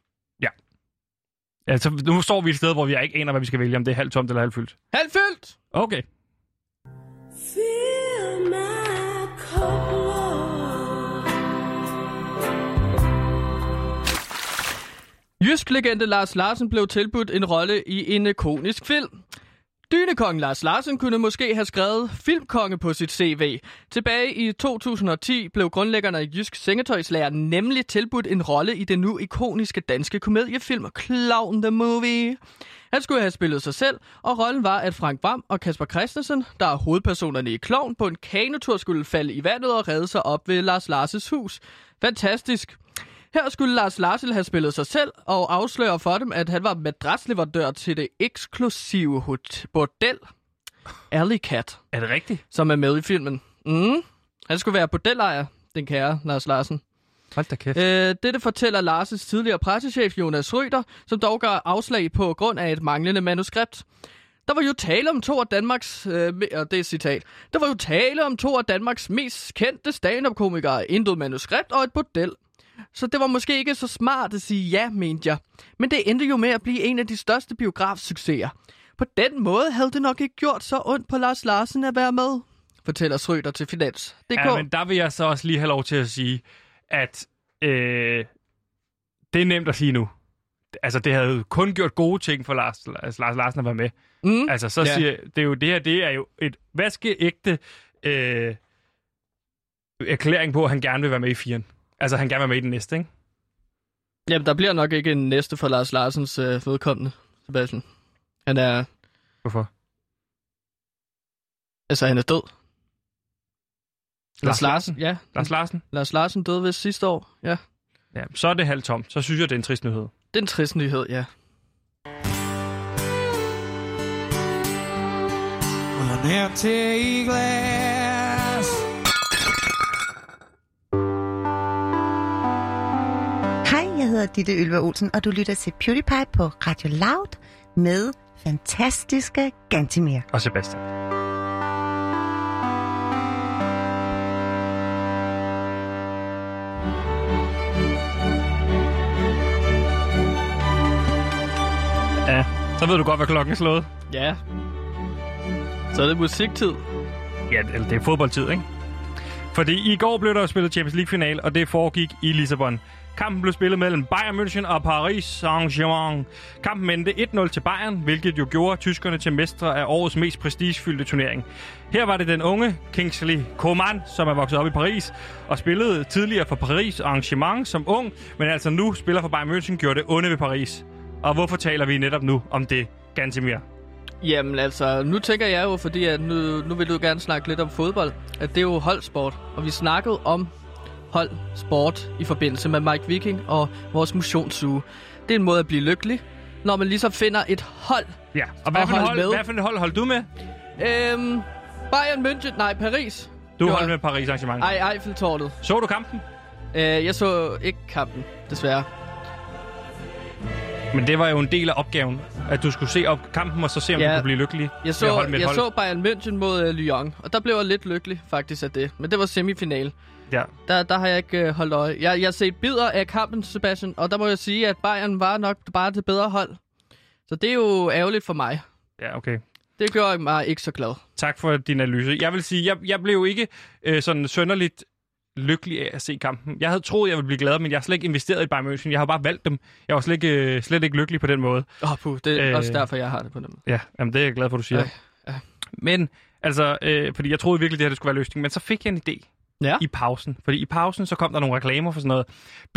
Altså, nu står vi et sted, hvor vi ikke aner, hvad vi skal vælge, om det er halvt tomt eller halvt fyldt. Halvt fyldt! Okay. Fill my cup, Jysk legende Lars Larsen blev tilbudt en rolle i en ikonisk film. Dynekongen Lars Larsen kunne måske have skrevet filmkonge på sit CV. Tilbage i 2010 blev grundlæggerne af Jysk Sengetøjslærer nemlig tilbudt en rolle i den nu ikoniske danske komediefilm Clown the Movie. Han skulle have spillet sig selv, og rollen var, at Frank Vam og Kasper Christensen, der er hovedpersonerne i Clown, på en kanotur skulle falde i vandet og redde sig op ved Lars Larses hus. Fantastisk. Her skulle Lars Larsel have spillet sig selv og afsløre for dem, at han var madrasleverandør til det eksklusive hot- bordel Alley Cat, Er det rigtigt? som er med i filmen. Mm. Han skulle være bordellejer, den kære Lars Larsen. Hold da kæft. Øh, dette fortæller Lars' tidligere pressechef Jonas Røder, som dog gør afslag på grund af et manglende manuskript. Der var jo tale om to af Danmarks, øh, og det er citat, der var jo tale om to af Danmarks mest kendte stand-up-komikere, intet manuskript og et bordel. Så det var måske ikke så smart at sige ja, mente jeg. Men det endte jo med at blive en af de største biografsucceser. På den måde havde det nok ikke gjort så ondt på Lars Larsen at være med, fortæller Srøder til Finans. Det Ja, men der vil jeg så også lige have lov til at sige, at øh, det er nemt at sige nu. Altså, det havde jo kun gjort gode ting for Lars, Lars, Lars Larsen at være med. Mm. Altså, så ja. siger det er jo det her, det er jo et vaskeægte øh, erklæring på, at han gerne vil være med i firen. Altså, han gerne vil med i den næste, ikke? Jamen, der bliver nok ikke en næste for Lars Larsens øh, vedkommende, Sebastian. Han er... Hvorfor? Altså, han er død. Lars Larsen? Ja, Lars Larsen? Lars Larsen døde vist sidste år. Ja, Ja, så er det halvt tomt. Så synes jeg, det er en trist nyhed. det er en trist nyhed, ja. An hedder Ditte Ylva Olsen, og du lytter til PewDiePie på Radio Loud med fantastiske Gantimir. Og Sebastian. Ja, så ved du godt, hvad klokken er slået. Ja. Så er det musiktid. Ja, eller det er fodboldtid, ikke? Fordi i går blev der jo spillet Champions League-final, og det foregik i Lissabon. Kampen blev spillet mellem Bayern München og Paris Saint-Germain. Kampen endte 1-0 til Bayern, hvilket jo gjorde tyskerne til mestre af årets mest prestigefyldte turnering. Her var det den unge Kingsley Coman, som er vokset op i Paris, og spillede tidligere for Paris Saint-Germain som ung, men altså nu spiller for Bayern München, gjorde det onde ved Paris. Og hvorfor taler vi netop nu om det, Gantemir? Jamen altså, nu tænker jeg jo, fordi at nu, nu vil du gerne snakke lidt om fodbold, at det er jo holdsport. Og vi snakkede om holdsport i forbindelse med Mike Viking og vores motionsuge. Det er en måde at blive lykkelig, når man ligesom finder et hold. Ja, og hvad for, et hold hold, med. hvad for et hold holdt du med? Øhm, Bayern München, nej, Paris. Du holdt med Paris Saint-Germain. Ej, Eiffeltårnet. Så du kampen? Øh, jeg så ikke kampen, desværre. Men det var jo en del af opgaven, at du skulle se op kampen og så se, om Ja. du kunne blive lykkelig. Jeg så, jeg hold. så Bayern München mod uh, Lyon, og der blev jeg lidt lykkelig faktisk af det. Men det var semifinal. Ja. Der, der har jeg ikke uh, holdt øje. Jeg, jeg har set bidder af kampen, Sebastian, og der må jeg sige, at Bayern var nok bare det bedre hold. Så det er jo ærgerligt for mig. ja, okay. Det gør mig ikke så glad. Tak for din analyse. Jeg vil sige, jeg, jeg blev ikke øh, sådan sønderligt lykkelig af at se kampen. Jeg havde troet, jeg ville blive glad, men jeg har slet ikke investeret i Bayern München. Jeg har bare valgt dem. Jeg var slet ikke, øh, slet ikke lykkelig på den måde. Åh, oh, puh, det er Øh. øh... også derfor, jeg har det på den måde. Ja, jamen, det er jeg glad for, du siger. Øh, ja. Men, altså, øh, fordi jeg troede virkelig, det her det skulle være løsningen. Men så fik jeg en idé Ja. i pausen. Fordi i pausen, så kom der nogle reklamer for sådan noget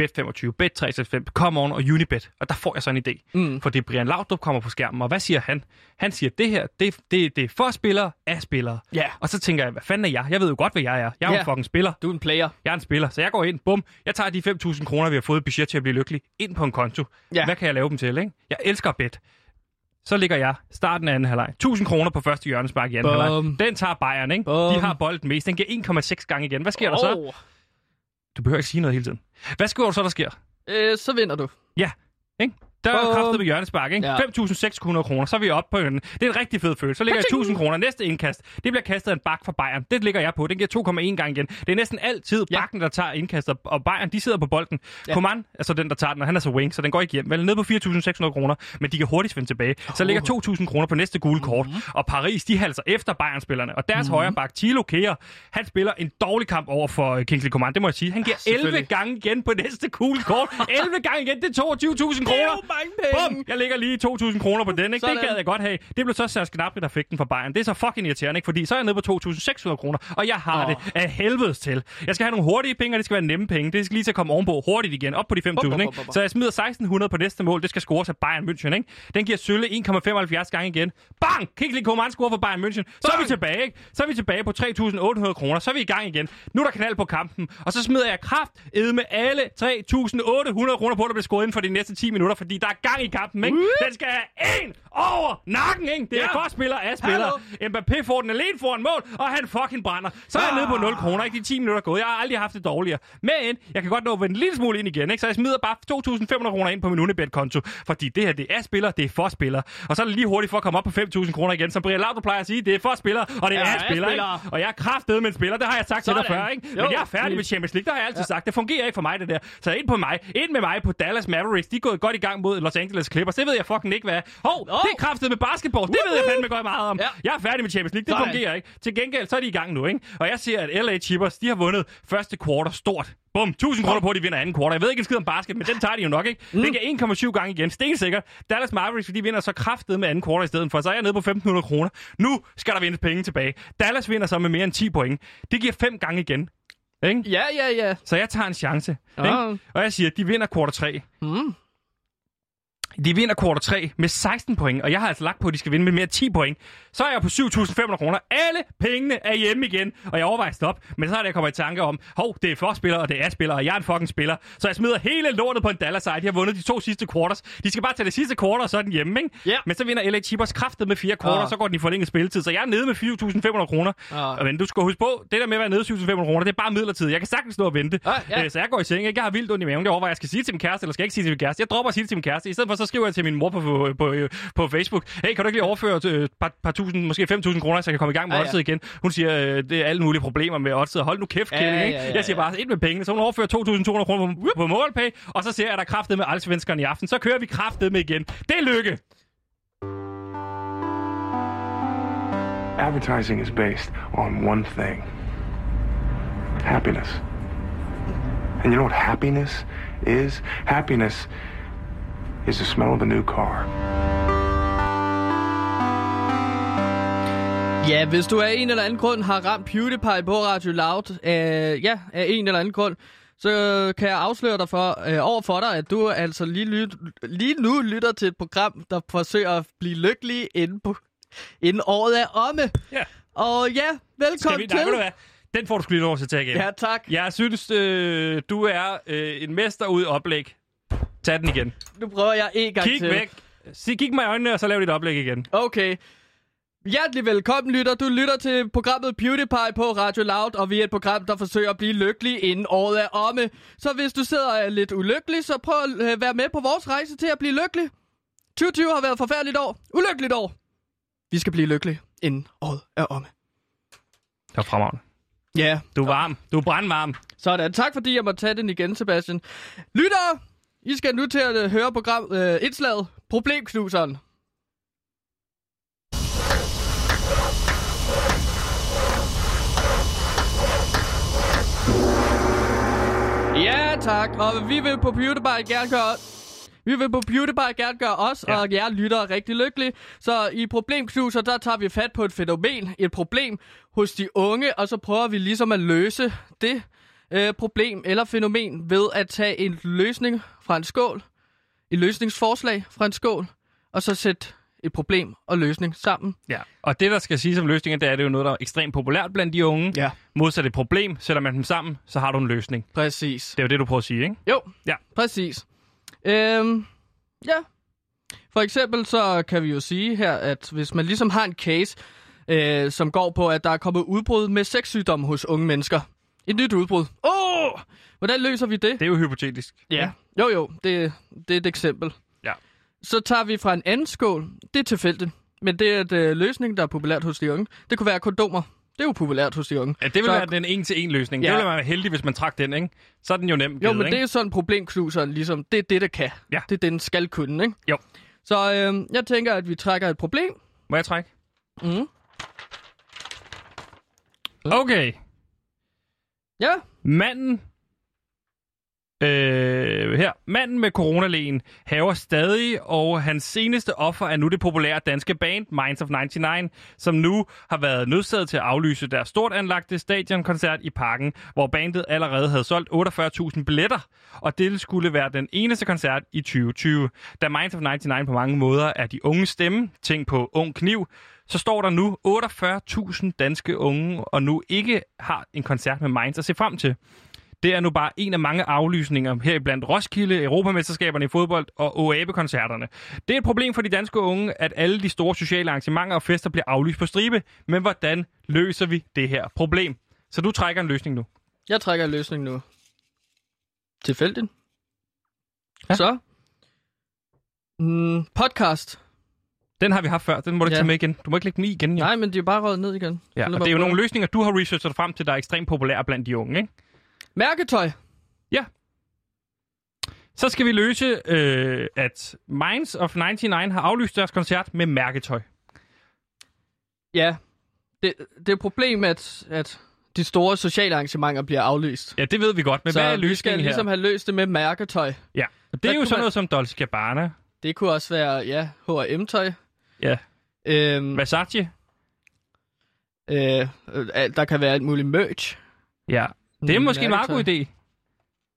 Bet25, Bet365, Come On og Unibet. Og der får jeg så en idé. Mm. Fordi Brian Laudrup kommer på skærmen, og hvad siger han? Han siger, det her, det, det, det er for spillere af spillere. Ja, Og så tænker jeg, hvad fanden er jeg? Jeg ved jo godt, hvad jeg er. Jeg er Ja. en fucking spiller. du er en player. Jeg er en spiller, så jeg går ind, bum, jeg tager de 5.000 kroner, vi har fået i budget til at blive lykkelig, ind på en konto. Ja. Hvad kan jeg lave dem til, ikke? Jeg elsker bet. Så ligger jeg starten af anden halvleg. 1000 kroner på første hjørnespark i anden halvleg. Den tager Bayern, ikke? Bum. De har bolden mest. Den giver 1,6 gange igen. Hvad sker der så? Du behøver ikke sige noget hele tiden. Hvad sker der så, der sker? Øh, så vinder du. Ikke? Der er kraftet med hjørnespark, ikke? Ja. 5.600 kroner, så er vi oppe på en... Det er en rigtig fed følelse. Så ligger jeg 1.000 kroner. Næste indkast, det bliver kastet af en bak fra Bayern. Det ligger jeg på. Den giver 2,1 gang igen. Det er næsten altid Ja. bakken, der tager indkastet, og Bayern, de sidder på bolden. Ja. Ja. Coman er så den, der tager den, og han er så wing, så den går ikke hjem. Vel, ned på 4.600 kroner, men de kan hurtigt svinde tilbage. Så ligger 2.000 kroner på næste gule kort, Mhm. og Paris, de halser efter Bayern-spillerne. Og deres højre bak, Thilo Kjær, han spiller en dårlig kamp over for øh, Kingsley Coman. Det må jeg sige. Han giver 11 selvfølgelig. gange igen på næste gule kort. 11 gange igen, det er 22.000 kroner. Mange penge. Bum! Jeg lægger lige 2.000 kroner på den, ikke? Det Sådan. gad jeg godt have. Det blev så Serge Gnabry, der fik den fra Bayern. Det er så fucking irriterende, ikke? Fordi så er jeg nede på 2.600 kroner, og jeg har oh. det af helvedes til. Jeg skal have nogle hurtige penge, og det skal være nemme penge. Det skal lige til at komme ovenpå hurtigt igen, op på de 5.000, Bum, bum, ikke? Så jeg smider 1.600 på næste mål. Det skal scores af Bayern München, ikke? Den giver Sølle 1,75 gange igen. Bang! Kingsley Coman scorer for Bayern München. Så er vi tilbage, ikke? Så er vi tilbage på 3.800 kroner. Så er vi i gang igen. Nu er der knald på kampen. Og så smider jeg kraft med alle 3.800 kroner på, der bliver scoret inden for de næste 10 minutter, fordi der er gang i kampen, ikke? Den skal have en over nakken, ikke? Det er Ja. for spiller af spiller. Mbappé får den alene foran mål, og han fucking brænder. Så er jeg nede på 0 kroner, ikke? De 10 minutter er gået. Jeg har aldrig haft det dårligere. Men jeg kan godt nå at vende en lille smule ind igen, ikke? Så jeg smider bare 2.500 kroner ind på min Unibet-konto, fordi det her, det er spiller, det er for spiller. Og så er det lige hurtigt for at komme op på 5.000 kroner igen, som Brian Laudrup plejer at sige, det er for spiller, og det Ja, er er spiller, ikke? spiller. Og jeg er kraftedet med en spiller, det har jeg sagt til dig Sådan. før, ikke? Jo, Men jeg er færdig med please. Champions League, det har jeg altid sagt. Det fungerer ikke for mig, det der. Så ind på mig. Ind med mig på Dallas Mavericks. De er gået godt i gang mod Los Angeles Clippers. Det ved jeg fucking ikke, hvad er. Hov, Nå. det er kraftet med basketball. Det ved jeg fandme godt meget om. Ja. Jeg er færdig med Champions League. Det Sådan. fungerer ikke. Til gengæld, så er de i gang nu, ikke? Og jeg ser, at LA Clippers, de har vundet første quarter stort. Bum, 1000 kroner på, at de vinder anden quarter. Jeg ved ikke en skid om basket, men den tager de jo nok, ikke? Mm. Den giver 1,7 gange igen. Stensikkert. Dallas Mavericks, de vinder så kraftet med anden quarter i stedet for. Så er jeg nede på 1500 kroner. Nu skal der vindes penge tilbage. Dallas vinder så med mere end 10 point. Det giver fem gange igen. Ikke? Ja, ja, ja. Så jeg tager en chance. Ja. Ikke? Og jeg siger, at de vinder quarter 3. Mm. De vinder quarter 3 med 16 point, og jeg har altså lagt på, at de skal vinde med mere end 10 point. Så er jeg på 7.500 kroner. Alle pengene er hjemme igen, og jeg overvejer at stoppe. Men så er det, jeg kommer i tanke om, hov, det er for spiller, og det er spiller, og jeg er en fucking spiller. Så jeg smider hele lortet på en dollar side. De har vundet de to sidste quarters. De skal bare tage det sidste quarter, og så er den hjemme, ikke? Ja. Men så vinder LA Chippers kraftet med fire quarter, Ah. så går den i forlænget spilletid. Så jeg er nede med 4.500 kroner. Og Men du skal huske på, det der med at være nede 7.500 kroner, det er bare midlertidigt. Jeg kan sagtens nå at vente. Ah, ja. Øh, Så jeg går i seng, ikke? Jeg har vildt ondt i maven. Det overvejer, jeg skal sige til min kæreste, eller skal jeg ikke sige til min kæreste. Jeg dropper at sige det til min kæreste. I stedet for, så skriver jeg til min mor på, på, på, på Facebook. Hey, kan du ikke lige overføre øh, et par, par tusind, måske 5.000 kroner, så jeg kan komme i gang med Ja, ja, igen? Hun siger, øh, det er alle mulige problemer med odds. Hold nu kæft, Ja, Kælling, ja, ikke? ja, ja, Jeg siger bare, ind med pengene. Så hun overfører 2.200 kroner på, på MobilePay, og så ser jeg, at der er kraftet med Allsvenskerne i aften. Så kører vi kraftet med igen. Det er lykke! Advertising is based on one thing happiness. And you know what happiness is? Happiness is the smell of a new car. Ja, hvis du af en eller anden grund har ramt PewDiePie på Radio Loud, øh, ja, af en eller anden grund, så kan jeg afsløre dig for, øh, over for dig, at du altså lige, lyt, lige nu lytter til et program, der forsøger at blive lykkelig inden, på, inden året er omme. Ja. Og ja, velkommen Skal vi, nej, til. hvad? Den får du sgu lige lov til at tage igen. Ja, tak. Jeg synes, øh, du er øh, en mester ud i oplæg. Tag den igen. Nu prøver jeg en gang Kig til. væk. Sig, kig mig i øjnene, og så lav dit oplæg igen. Okay. Hjertelig velkommen, lytter. Du lytter til programmet PewDiePie på Radio Loud, og vi er et program, der forsøger at blive lykkelig inden året er omme. Så hvis du sidder og er lidt ulykkelig, så prøv at øh, være med på vores rejse til at blive lykkelig. 2020 har været et forfærdeligt år. Ulykkeligt år. Vi skal blive lykkelige inden året er omme. Det var fremragende. Ja, Du er varm. Du er brandvarm. sådan. Tak fordi jeg måtte tage den igen, Sebastian. Lytter, I skal nu til at øh, høre program øh, indslaget Problemknuseren. Ja, tak. Og vi vil på PewDiePie gerne gøre... Vi vil på PewDiePie gerne gøre os ja. Ja. og jer lyttere rigtig lykkelige. Så i Problemknuser, der tager vi fat på et fænomen, et problem hos de unge, og så prøver vi ligesom at løse det øh, problem eller fænomen ved at tage en løsning fra en skål, et løsningsforslag fra en skål, og så sætte et problem og løsning sammen. Ja. Og det, der skal sige som løsning, det er, det er jo noget, der er ekstremt populært blandt de unge. Ja. Modsat et problem, sætter man dem sammen, så har du en løsning. Præcis. Det er jo det, du prøver at sige, ikke? Jo, Ja. præcis. Øhm, ja. For eksempel så kan vi jo sige her, at hvis man ligesom har en case, øh, som går på, at der er kommet udbrud med sexsygdomme hos unge mennesker. Et nyt udbrud. Åh! Oh! Hvordan løser vi det? Det er jo hypotetisk. Ja. Jo, jo. Det, det er et eksempel. Ja. Så tager vi fra en anden skål. Det er tilfældigt. Men det er et øh, løsning, der er populært hos de unge. Det kunne være kondomer. Det er jo populært hos de unge. Ja, det vil Så- være den en-til-en løsning. Ja. Det ville være heldig, hvis man trak den, ikke? Så er den jo nem Jo, givet, men ikke? det er sådan problemknuseren, ligesom. Det er det, der kan. Ja. Det er det, den skal kunne, ikke? Jo. Så øh, jeg tænker, at vi trækker et problem. Må jeg trække? Mm. Okay. Ja. Manden Øh, her. Manden med coronalægen haver stadig, og hans seneste offer er nu det populære danske band Minds of 99, som nu har været nødsaget til at aflyse deres stort anlagte stadionkoncert i parken, hvor bandet allerede havde solgt 48.000 billetter, og det skulle være den eneste koncert i 2020. Da Minds of 99 på mange måder er de unge stemme, tænk på Ung Kniv, så står der nu 48.000 danske unge, og nu ikke har en koncert med Minds at se frem til. Det er nu bare en af mange aflysninger her blandt Roskilde, Europamesterskaberne i fodbold og OABE-koncerterne. Det er et problem for de danske unge, at alle de store sociale arrangementer og fester bliver aflyst på stribe. Men hvordan løser vi det her problem? Så du trækker en løsning nu. Jeg trækker en løsning nu. Tilfældigt. Ja. Så. Mm, podcast. Den har vi haft før. Den må du ikke Ja. tage med igen. Du må ikke lægge den i igen. Jo. Nej, men de er bare røget ned igen. Ja, og det er jo nogle løsninger, du har researchet frem til, der er ekstremt populære blandt de unge, ikke? Mærketøj. Ja. Så skal vi løse, øh, at Minds of 99 har aflyst deres koncert med mærketøj. Ja. Det, det er et problem, at, at de store sociale arrangementer bliver aflyst. Ja, det ved vi godt, men så hvad er vi skal løsningen her? ligesom have løst det med mærketøj. Ja, og det er jo sådan man- noget som Dolce Gabbana. Det kunne også være, ja, H&M-tøj. Ja. Øhm, Versace. øh, øh, der kan være alt muligt merch. Ja, det er Mm, måske en meget god idé.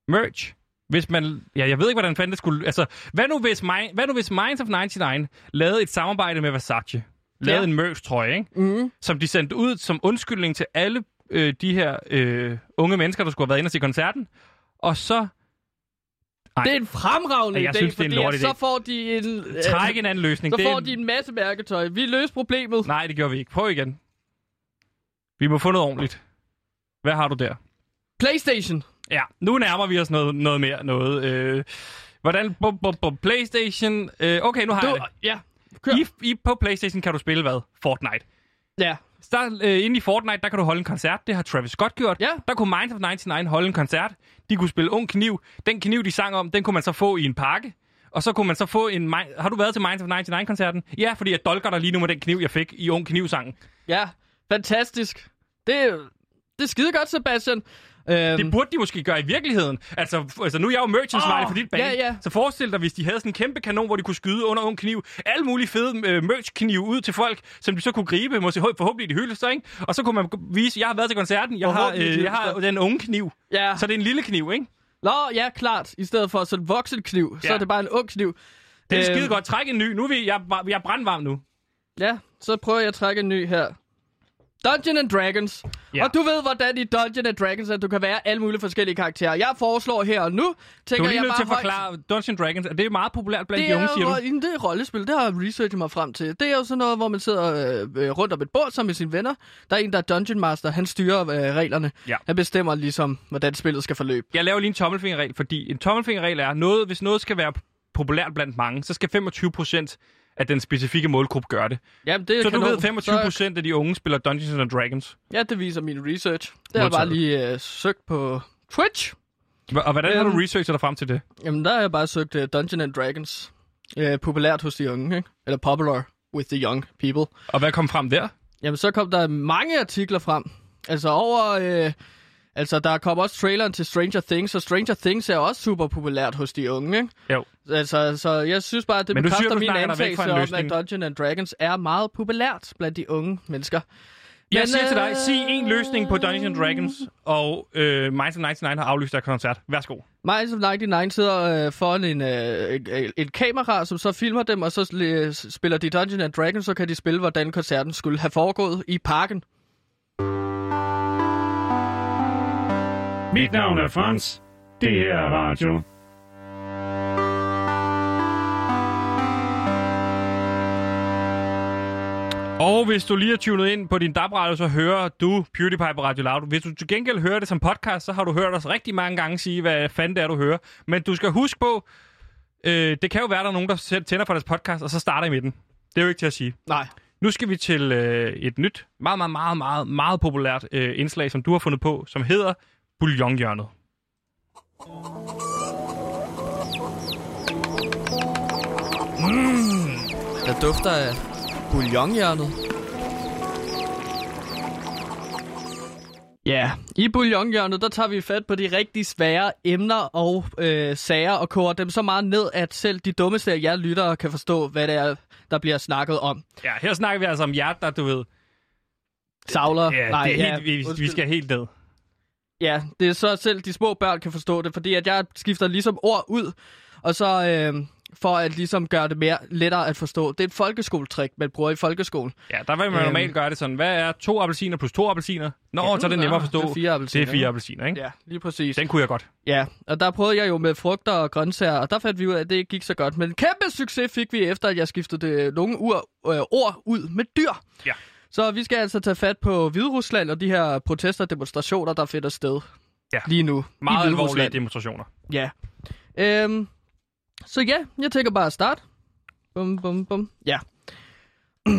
Merch. Hvis man... Ja, jeg ved ikke, hvordan fanden det skulle... Altså, hvad nu hvis, Mi- hvad nu hvis Minds of 99 lavede et samarbejde med Versace? Lavede Ja. en merch-trøje, ikke? Mm. Som de sendte ud som undskyldning til alle øh, de her øh, unge mennesker, der skulle have været inde og se koncerten. Og så... Ej, Det er en fremragende Ja, jeg idé, synes, det er en fordi så får de en... øh, træk en anden løsning. Så Det får en- de en masse mærketøj. Vi løser problemet. Nej, det gjorde vi ikke. Prøv igen. Vi må få noget ordentligt. Hvad har du der? PlayStation. Ja, nu nærmer vi os noget, noget mere. Noget, øh, hvordan... På, på, på PlayStation... Øh, okay, nu har Du, jeg det. ja, kør. I, I, på PlayStation kan du spille hvad? Fortnite. Ja. Der, øh, inde i Fortnite, der kan du holde en koncert. Det har Travis Scott gjort. Ja. Der kunne Minds of 99 holde en koncert. De kunne spille Ung Kniv. Den kniv, de sang om, den kunne man så få i en pakke. Og så kunne man så få en... Har du været til Minds of 99-koncerten? Ja, fordi jeg dolker dig lige nu med den kniv, jeg fik i Ung Kniv-sangen. Ja, fantastisk. Det, det er skide godt, Sebastian. Øhm, Det burde de måske gøre i virkeligheden. Altså, altså nu er jeg jo merchandsvarlig Åh, for dit band. ja, ja. Så forestil dig, hvis de havde sådan en kæmpe kanon, hvor de kunne skyde under ung kniv. Alle mulige fede øh, merch-knive ud til folk, som de så kunne gribe, måske forhåbentlig i de hylster, ikke? Og så kunne man vise, jeg har været til koncerten, jeg har, øh, jeg har den unge kniv. Ja. Så det er en lille kniv, ikke? Nå, ja, klart. I stedet for sådan en voksen kniv, så Ja. er det bare en ung kniv. Det er Øhm, skide godt. Træk en ny. Nu er vi, jeg, jeg er brandvarm nu. Ja, så prøver jeg at trække en ny her. Dungeon and Dragons. Ja. Og du ved, hvordan i Dungeon and Dragons, at du kan være alle mulige forskellige karakterer. Jeg foreslår her og nu, Du tænker er lige jeg nødt bare til at højt- forklare Dungeons Dragons. Er det meget populært blandt det de unge, er, siger du? ro- jamen, det er rollespil, det har jeg researchet mig frem til. Det er jo sådan noget, hvor man sidder øh, øh, rundt om et bord sammen med sine venner. Der er en, der er Dungeon Master, han styrer øh, reglerne. Ja. Han bestemmer ligesom, hvordan spillet skal forløbe. Jeg laver lige en tommelfingerregel, fordi en tommelfingerregel er, noget, hvis noget skal være populært blandt mange, så skal 25 procent af den specifikke målgruppe gøre det. Jamen, det Så du kanon. ved, 25 Så- procent af de unge spiller Dungeons and Dragons. Ja, det viser min research. Det har jeg bare lige øh, søgt på Twitch. Og hvordan har du Øhm. researchet dig frem til det? Jamen, der har jeg bare søgt uh, Dungeon and Dragons. Uh, populært hos de unge, ikke? Eller popular with the young people. Og hvad kom frem der? Jamen, så kom der mange artikler frem. Altså over... Uh, altså, der kom også traileren til Stranger Things, og Stranger Things er også super populært hos de unge, ikke? Jo. Altså, så jeg synes bare, at det Men siger, bekræfter min antagelse om, at løsning. Dungeon and Dragons er meget populært blandt de unge mennesker. Jeg Men, siger til dig, øh, sig en løsning på Dungeons and Dragons, og øh, Minds of 99 har aflyst deres koncert. Værsgo. Minds of 99 sidder øh, foran en, øh, et, kamera, som så filmer dem, og så spiller de Dungeons and Dragons, så kan de spille, hvordan koncerten skulle have foregået i parken. Mit navn er Frans. Det her er radio. Og hvis du lige er tunet ind på din DAB-radio, så hører du PewDiePie på Radio Loud. Hvis du til gengæld hører det som podcast, så har du hørt os rigtig mange gange sige, hvad fanden det er, du hører. Men du skal huske på, øh, det kan jo være, der er nogen, der tænder for deres podcast, og så starter i midten. Det er jo ikke til at sige. Nej. Nu skal vi til øh, et nyt, meget, meget, meget, meget, meget populært øh, indslag, som du har fundet på, som hedder Bouillonhjørnet. Mm, der dufter af bouillonhjørnet. Ja, i bouillonhjørnet, der tager vi fat på de rigtig svære emner og øh, sager og koger dem så meget ned, at selv de dummeste af jer lyttere kan forstå, hvad det er, der bliver snakket om. Ja, her snakker vi altså om hjerter, du ved. Savler. Ja, Nej, det er ja, helt, vi, vi skal helt ned. Ja, det er så selv de små børn kan forstå det, fordi at jeg skifter ligesom ord ud, og så øh, for at ligesom gøre det mere lettere at forstå. Det er et folkeskoletrik, man bruger i folkeskolen. Ja, der vil man Øhm. normalt gøre det sådan. Hvad er to appelsiner plus to appelsiner? Nå, Ja, så er det nemmere at forstå. det er fire appelsiner, Det er fire ikke? appelsiner, ikke? Ja, lige præcis. Den kunne jeg godt. Ja, og der prøvede jeg jo med frugter og grøntsager, og der fandt vi ud af, at det ikke gik så godt. Men kæmpe succes fik vi efter, at jeg skiftede det, nogle ur, øh, ord ud med dyr. Ja. Så vi skal altså tage fat på Hviderusland og de her protester og demonstrationer, der finder sted Ja. lige nu. Meget alvorlige demonstrationer. Ja. Øhm, så ja, jeg tænker bare at starte. Bum, bum, bum. Ja,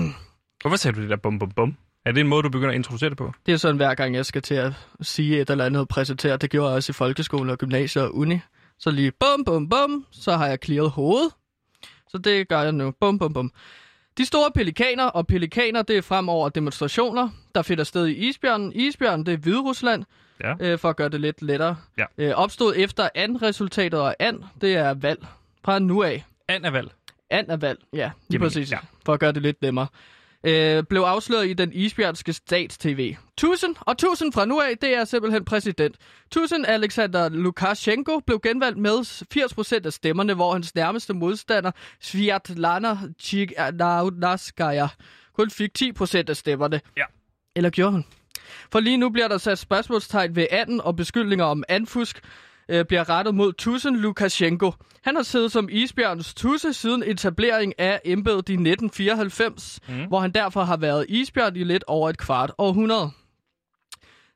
Hvorfor sagde du det der bum bum bum? Er det en måde, du begynder at introducere det på? det er sådan hver gang, jeg skal til at sige et eller andet og præsentere. Det gjorde jeg også i folkeskole og gymnasiet og uni. Så lige bum, bum, bum, så har jeg clearet hovedet. Så det gør jeg nu. Bum, bum, bum. De store pelikaner, og pelikaner, det er fremover demonstrationer, der finder sted i Isbjørnen. Isbjørnen, det er Hviderusland, Ja. øh, for at gøre det lidt lettere. Ja. Øh, opstod efter and-resultatet, og and, det er valg fra nu af. And er valg. And er valg, ja, lige Jamen, præcis. ja. For at gøre det lidt nemmere. Øh, blev afsløret i den isbjørnske stats-tv. Tusind og tusind fra nu af, det er simpelthen præsident. Tusind Alexander Lukashenko blev genvalgt med 80% af stemmerne, hvor hans nærmeste modstander, Sviatlana Tsikhanouskaya, kun fik 10% af stemmerne. Ja. Eller gjorde hun? For lige nu bliver der sat spørgsmålstegn ved anden, og beskyldninger om anfusk øh, bliver rettet mod Tusen Lukashenko. Han har siddet som isbjørnens tusse siden etablering af embedet i 1994, mm. hvor han derfor har været isbjørn i lidt over et kvart århundrede.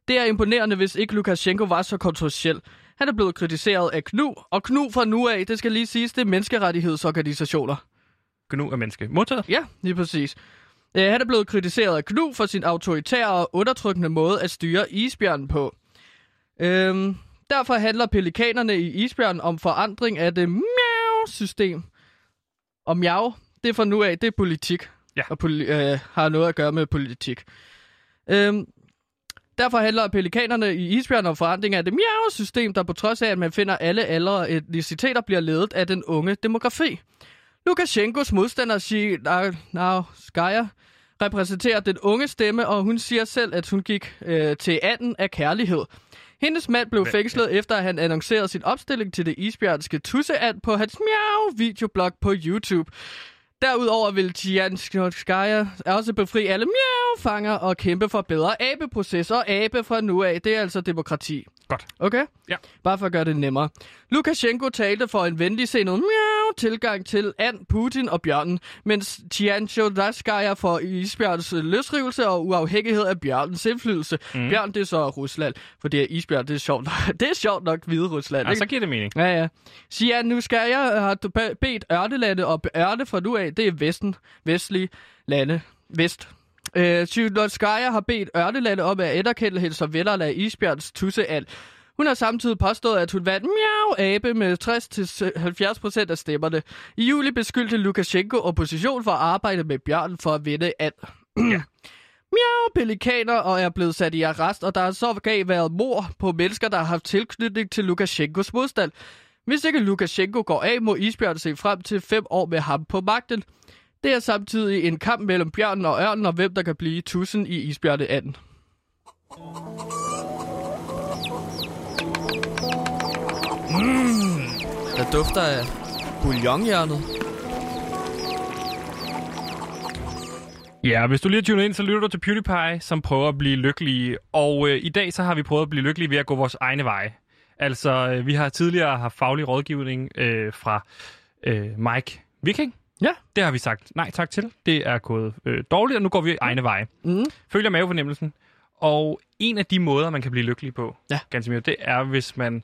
Det er imponerende, hvis ikke Lukashenko var så kontroversiel. Han er blevet kritiseret af KNU, og KNU fra nu af, det skal lige siges, det er menneskerettighedsorganisationer. Gnu er menneske. Modtaget? Ja, lige præcis. Øh, han er blevet kritiseret af KNU for sin autoritære og undertrykkende måde at styre isbjørnen på. Øhm, derfor handler pelikanerne i isbjørnen om forandring af det miau-system. Og miau, det er fra nu af, det er politik. Ja. Og poli- øh, har noget at gøre med politik. Øhm, derfor handler pelikanerne i isbjørnen om forandring af det miau-system, der på trods af, at man finder alle aldre og etniciteter, bliver ledet af den unge demografi. Lukashenkos modstander, Skaya, repræsenterer den unge stemme, og hun siger selv, at hun gik øh, til 18 af kærlighed. Hendes mand blev fængslet efter, at han annoncerede sin opstilling til det isbjørnske tusseand på hans miau-videoblog på YouTube. Derudover vil Tianskaya også befri alle miau-fanger og kæmpe for bedre abeprocesser og abe fra nu af. Det er altså demokrati. Godt. Okay? Ja. Bare for at gøre det nemmere. Lukashenko talte for en venligsindet miau tilgang til and, Putin og bjørnen, mens Tianchodaskaya for isbjørns løsrivelse og uafhængighed af bjørnens indflydelse. Mm. Bjørn, det er så Rusland, for det er isbjørn, det er sjovt nok. det er sjovt nok hvide Rusland, Ja, ikke? så giver det mening. Ja, ja. Siger, nu skal jeg har du be- bedt ørnelande og ørne fra nu af, det er vesten, vestlige lande, vest. Øh, Sjylotskaya har bedt ørnelande om at anerkende hendes og venner af isbjørns tusseand. Hun har samtidig påstået, at hun vandt miau-abe med 60-70% af stemmerne. I juli beskyldte Lukashenko opposition for at arbejde med bjørn for at vinde and. Ja. Miau, pelikaner og er blevet sat i arrest, og der har så gav været mor på mennesker, der har haft tilknytning til Lukashenkos modstand. Hvis ikke Lukashenko går af, må isbjørn se frem til fem år med ham på magten. Det er samtidig en kamp mellem bjørnen og ørnen, og hvem der kan blive tusind i isbjørneanden. Mm, der dufter af bouillonhjørnet. Ja, hvis du lige har tunet ind, så lytter du til PewDiePie, som prøver at blive lykkelige. Og øh, i dag så har vi prøvet at blive lykkelige ved at gå vores egne veje. Altså, øh, vi har tidligere haft faglig rådgivning øh, fra øh, Mike Viking. Ja. Det har vi sagt nej tak til. Det er gået øh, dårligt, og nu går vi egne veje. Mm. Følger mavefornemmelsen. Og en af de måder, man kan blive lykkelig på, Ja. Gansimir, det er, hvis man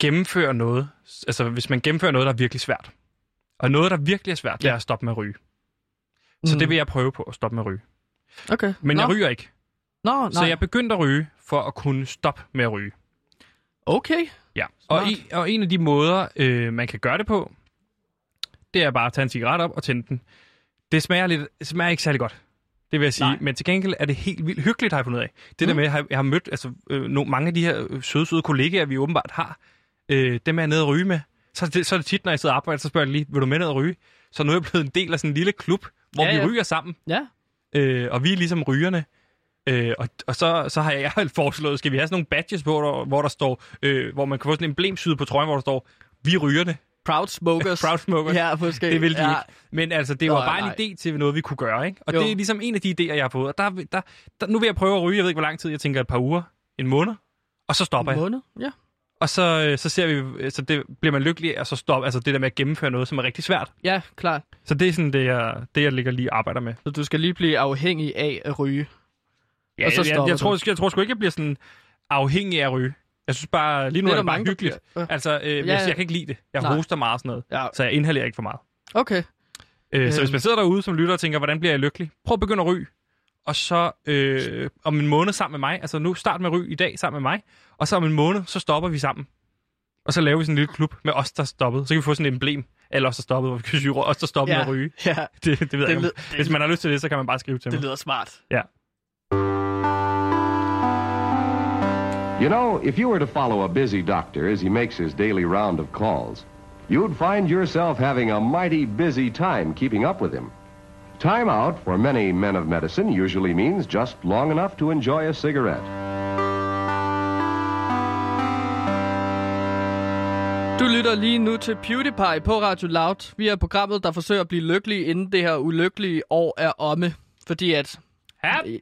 gennemfører noget. Altså, hvis man gennemfører noget, der er virkelig svært. Og noget, der virkelig er svært, det er at stoppe med at ryge. Så Mm. det vil jeg prøve på, at stoppe med at ryge. Okay. Men Nå. jeg ryger ikke. Nå, Så nej. jeg begyndte at ryge, for at kunne stoppe med at ryge. Okay. Ja. Og, i, og en af de måder, øh, man kan gøre det på, det er bare at tage en cigaret op og tænde den. Det smager, lidt, smager ikke særlig godt. Det vil jeg sige. Nej. Men til gengæld er det helt vildt hyggeligt, har jeg fundet af. Det mm. der med, at jeg har, mødt altså, øh, mange af de her øh, søde, søde kollegaer, vi åbenbart har, øh, dem er jeg nede at ryge med. Så, det, så er det tit, når jeg sidder og arbejder, så spørger jeg lige, vil du med ned at ryge? Så nu er jeg blevet en del af sådan en lille klub, hvor Ja, vi ja. ryger sammen. Ja. Øh, og vi er ligesom rygerne. Øh, og, og så, så har jeg foreslået, skal vi have sådan nogle badges på, der, hvor der står, øh, hvor man kan få sådan en emblemsyde på trøjen, hvor der står, vi er rygerne. Proud smokers. Proud smokers. Ja, måske. Det vil de ja. ikke. Men altså, det Nå, var bare nej. en idé til noget, vi kunne gøre, ikke? Og Jo. det er ligesom en af de idéer, jeg har fået. Og der, der, der, nu vil jeg prøve at ryge, jeg ved ikke, hvor lang tid, jeg tænker et par uger, en måned, og så stopper En jeg. måned? Ja. Og så, øh, så ser vi, øh, så det bliver man lykkelig og så stopper, altså det der med at gennemføre noget, som er rigtig svært. Ja, klart. Så det er sådan det, jeg, det, jeg ligger lige og arbejder med. Så du skal lige blive afhængig af at ryge. Ja, og så jeg, jeg, stopper jeg, tror, jeg, jeg tror sgu ikke, jeg bliver sådan afhygtig af at ryge. Jeg synes bare, lige nu Det er er det bare hyggeligt. Ja. Altså, øh, Ja, jeg, ja. jeg kan ikke lide det. Jeg Nej. hoster meget og sådan noget. Ja. Så jeg inhalerer ikke for meget. Okay. Øh, så hvis man sidder derude som lytter og tænker, hvordan bliver jeg lykkelig? Prøv at begynde at ryge. Og så øh, om en måned sammen med mig, altså nu start med ryge i dag sammen med mig, og så om en måned, så stopper vi sammen. Og så laver vi sådan en lille klub med os, der er stoppet. Så kan vi få sådan et emblem, eller os, der er stoppet, hvor vi kan sige, os, der er stoppet Ja. med at ryge. Ja. Det, det ved jeg Det ikke. led- om- Hvis man har lyst til det, så kan man bare skrive til Det mig. lyder smart. Ja. You know, if you were to follow a busy doctor as he makes his daily round of calls, you'd find yourself having a mighty busy time keeping up with him. Time out for many men of medicine usually means just long enough to enjoy a cigarette. Du lytter lige nu til PewDiePie på Radio Loud. Vi er programmet, der forsøger at blive lykkelige, inden det her ulykkelige år er omme. Fordi at... Happy,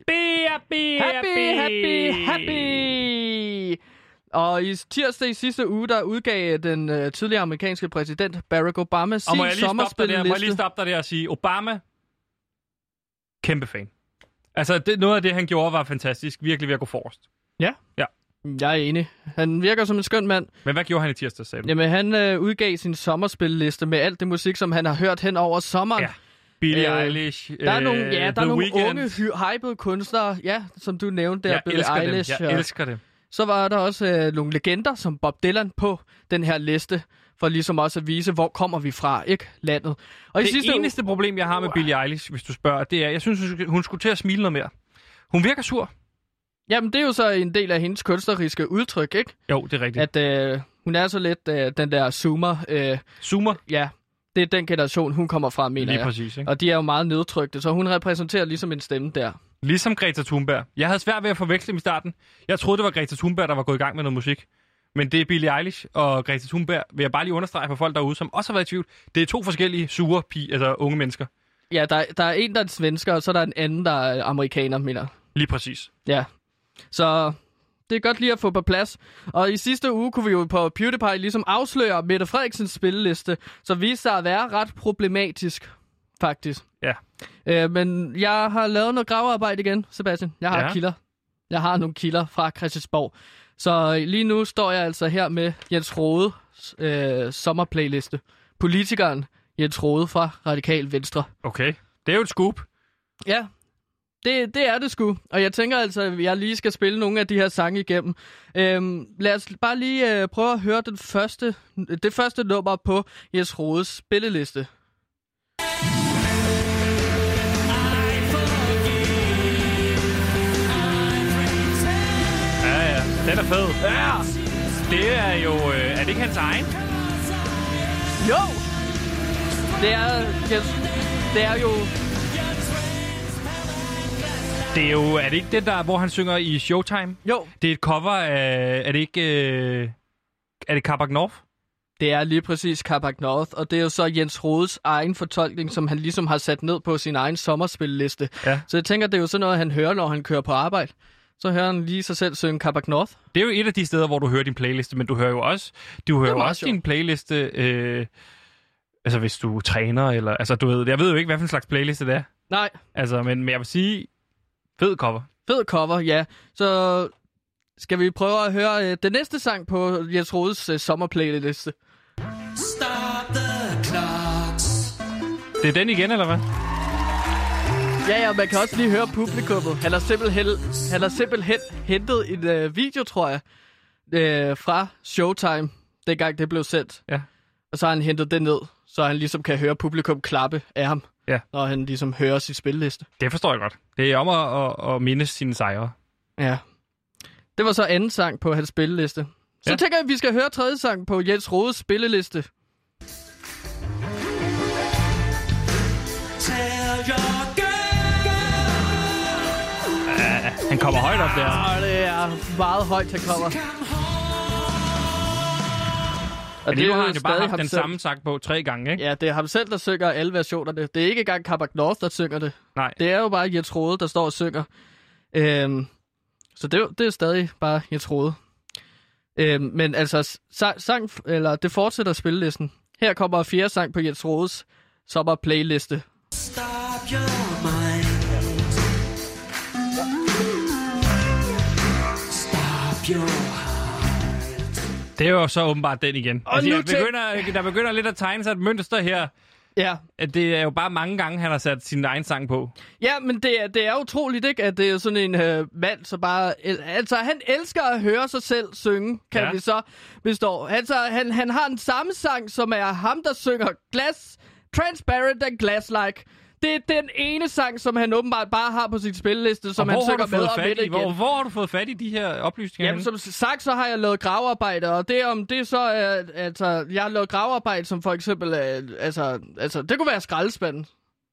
happy, Happy, happy, happy! Og i tirsdag i sidste uge, der udgav den øh, tidligere amerikanske præsident Barack Obama sin Og må jeg lige stoppe dig der, må jeg lige sommerspilleliste. stoppe dig der og sige, Obama, kæmpe fan. Altså, det, noget af det, han gjorde, var fantastisk. Virkelig ved at gå forrest. Ja. Ja. Jeg er enig. Han virker som en skøn mand. Men hvad gjorde han i tirsdag, sagde du? Jamen, han øh, udgav sin sommerspilleliste med alt det musik, som han har hørt hen over sommeren. Ja. Billie Øh, Eilish, Der er øh, nogle, ja, der er The nogle Weeknd. unge, hy- hypede kunstnere, ja, som du nævnte der, Jeg Billie elsker dem. Eilish. Jeg og- elsker det. Så var der også øh, nogle legender, som Bob Dylan, på den her liste, for ligesom også at vise, hvor kommer vi fra, ikke landet. Og i det sidste eneste problem, jeg har med Billie Eilish, hvis du spørger, det er, jeg synes, hun skulle- hun skulle til at smile noget mere. Hun virker sur. Jamen, det er jo så en del af hendes kunstneriske udtryk, ikke? Jo, det er rigtigt. At øh, hun er så lidt øh, den der zoomer. Øh, zoomer? Ja, det er den generation, hun kommer fra, mener Lige jeg. præcis, ikke? Og de er jo meget nedtrykte, så hun repræsenterer ligesom en stemme der. Ligesom Greta Thunberg. Jeg havde svært ved at forveksle dem i starten. Jeg troede, det var Greta Thunberg, der var gået i gang med noget musik. Men det er Billie Eilish og Greta Thunberg, vil jeg bare lige understrege for folk derude, som også har været i tvivl. Det er to forskellige sure pige, altså unge mennesker. Ja, der, der er en, der er svensker, og så er der en anden, der er amerikaner, mener. Lige præcis. Ja. Så det er godt lige at få på plads. Og i sidste uge kunne vi jo på PewDiePie ligesom afsløre Mette Frederiksens spilleliste, som viste sig at være ret problematisk, faktisk. Ja. Øh, men jeg har lavet noget gravearbejde igen, Sebastian. Jeg har ja. kilder. Jeg har nogle kilder fra Christiansborg. Så lige nu står jeg altså her med Jens Rode øh, sommerplayliste. Politikeren Jens Rode fra Radikal Venstre. Okay. Det er jo et scoop. Ja, det, det er det sgu. Og jeg tænker altså, at jeg lige skal spille nogle af de her sange igennem. Øhm, lad os bare lige øh, prøve at høre den første, det første nummer på Jes Rodes spilleliste. Den er fed. Ja. Det er jo... Øh, er det ikke hans egen? Jo! Det er, det er jo... Det er jo... Er det ikke det der, hvor han synger i Showtime? Jo. Det er et cover af... Er det ikke... Øh, er det Carbac North? Det er lige præcis Carpac North, og det er jo så Jens Rodes egen fortolkning, som han ligesom har sat ned på sin egen sommerspilleliste. Ja. Så jeg tænker, det er jo sådan noget, han hører, når han kører på arbejde. Så hører han lige sig selv synge Carpac North. Det er jo et af de steder, hvor du hører din playliste, men du hører jo også, du hører jo også sjovt. din playliste, øh, altså hvis du træner, eller, altså du ved, jeg ved jo ikke, hvad for en slags playliste det er. Nej. Altså, men, men jeg vil sige, fed cover. Fed cover, ja. Så skal vi prøve at høre øh, den næste sang på Jens Rodes øh, sommerplayliste. Stop the clocks. Det er den igen, eller hvad? Ja, ja, man kan også lige høre publikummet. Han har simpelthen, han har simpelthen hentet en øh, video, tror jeg, øh, fra Showtime, dengang det blev sendt. Ja. Og så har han hentet det ned, så han ligesom kan høre publikum klappe af ham. Ja. når han ligesom hører sit spilleliste. Det forstår jeg godt. Det er om at, at, at mindes sine sejre. Ja. Det var så anden sang på hans spilleliste. Så ja. tænker jeg, at vi skal høre tredje sang på Jens Rodes spilleliste. Han kommer højt op der. Og det er meget højt, han kommer. Og det nu har jo han jo bare stadig haft den selv. samme sang på tre gange, ikke? Ja, det er ham selv, der synger alle versionerne. Det er ikke engang Kabak North, der synger det. Nej. Det er jo bare Jens Rode, der står og synger. Øhm, så det, er det er stadig bare Jens Rode. Øhm, men altså, sang, sang, eller det fortsætter spillelisten. Her kommer fjerde sang på Jens Rodes sommerplayliste. Stop your mind. Det er jo så åbenbart den igen. Og altså, nu jeg begynder, der begynder lidt at tegne sig et mønster her. Ja. At det er jo bare mange gange, han har sat sin egen sang på. Ja, men det er, det er utroligt, ikke? At det er sådan en øh, mand, så bare... El, altså, han elsker at høre sig selv synge, kan ja. vi så bestå. Altså, han, han har en samme sang, som er ham, der synger Glass, Transparent and Glass-like. Det er den ene sang, som han åbenbart bare har på sin spilleliste, som han synger du med og med i, igen. hvor, hvor har du fået fat i de her oplysninger? Jamen, henne? som sagt, så har jeg lavet gravearbejde, og det om det så er, altså, jeg har lavet gravearbejde, som for eksempel, altså, altså, det kunne være skraldespanden,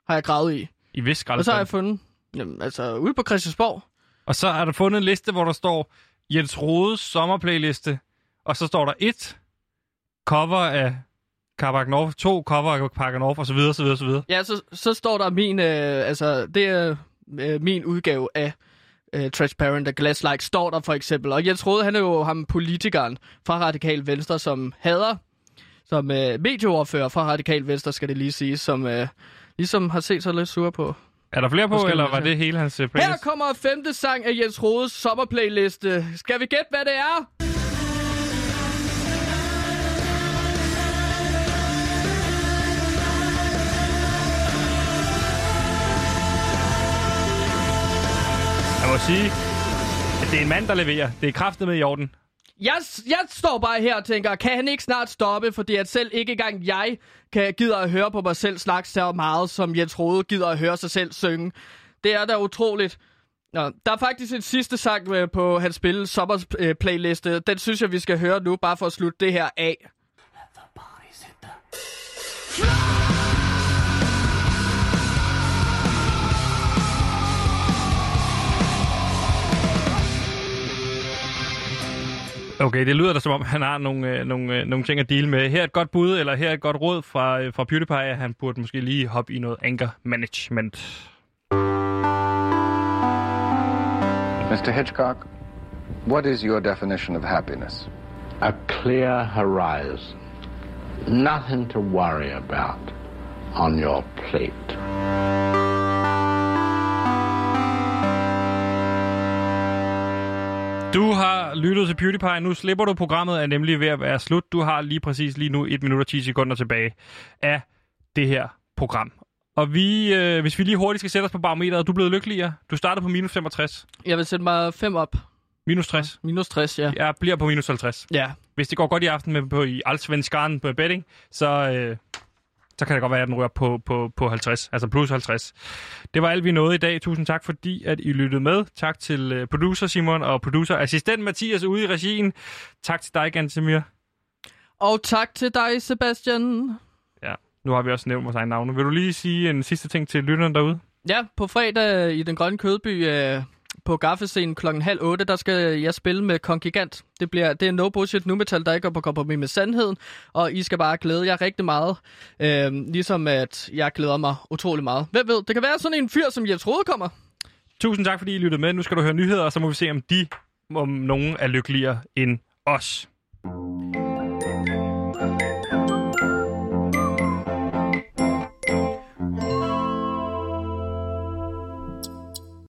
har jeg gravet i. I vis Og så har jeg skraldespand. fundet, jamen, altså, ude på Christiansborg, Og så har du fundet en liste, hvor der står Jens Rodes sommerplayliste. Og så står der et cover af Af Carbac North, og så videre, så videre, så videre. Ja, så, så står der min, øh, altså, det er øh, min udgave af øh, Transparent og Glass Like, står der for eksempel. Og Jens Rode, han er jo ham politikeren fra Radikal Venstre, som hader, som øh, medieoverfører fra Radikal Venstre, skal det lige sige, som øh, ligesom har set sig lidt sur på. Er der flere på, Måske eller var det hele hans Her playlist? kommer femte sang af Jens Rodes sommerplayliste. Skal vi gætte, hvad det er? Må sige, at det er en mand, der leverer. Det er kraftet med i orden. Jeg, jeg står bare her og tænker, kan han ikke snart stoppe, fordi at selv ikke engang jeg kan gider at høre på mig selv snakke så meget, som Jens Rode gider at høre sig selv synge. Det er da utroligt. Nå, der er faktisk en sidste sang øh, på hans spil, Sommers øh, playliste. Den synes jeg, vi skal høre nu, bare for at slutte det her af. Okay, det lyder da som om, han har nogle, øh, nogle, øh, nogle ting at deale med. Her er et godt bud, eller her er et godt råd fra, øh, fra PewDiePie, at han burde måske lige hoppe i noget anger management. Mr. Hitchcock, what is your definition of happiness? A clear horizon. Nothing to worry about on your plate. Du har lyttet til PewDiePie. Nu slipper du. Programmet er nemlig ved at være slut. Du har lige præcis lige nu 1 minut og 10 sekunder tilbage af det her program. Og vi, øh, hvis vi lige hurtigt skal sætte os på barometeret, er du blevet lykkeligere. Du startede på minus 65. Jeg vil sætte mig 5 op. Minus 60. Minus 60, ja. Jeg bliver på minus 50. Ja. Hvis det går godt i aften med på i Allsvenskan på betting, så, øh, så kan det godt være, at den rører på, på, på 50, altså plus 50. Det var alt, vi nåede i dag. Tusind tak, fordi at I lyttede med. Tak til øh, producer Simon og producer assistent Mathias ude i regien. Tak til dig, Gantemir. Og tak til dig, Sebastian. Ja, nu har vi også nævnt vores egne navne. Vil du lige sige en sidste ting til lytterne derude? Ja, på fredag i den grønne kødby øh, på gaffescenen klokken halv otte, der skal jeg spille med Kong Gigant. Det, bliver, det er no bullshit nu metal, der ikke går på kompromis med sandheden, og I skal bare glæde jer rigtig meget. Øh, ligesom at jeg glæder mig utrolig meget. Hvem ved, det kan være sådan en fyr, som Jens Rode kommer. Tusind tak, fordi I lyttede med. Nu skal du høre nyheder, og så må vi se, om de, om nogen er lykkeligere end os.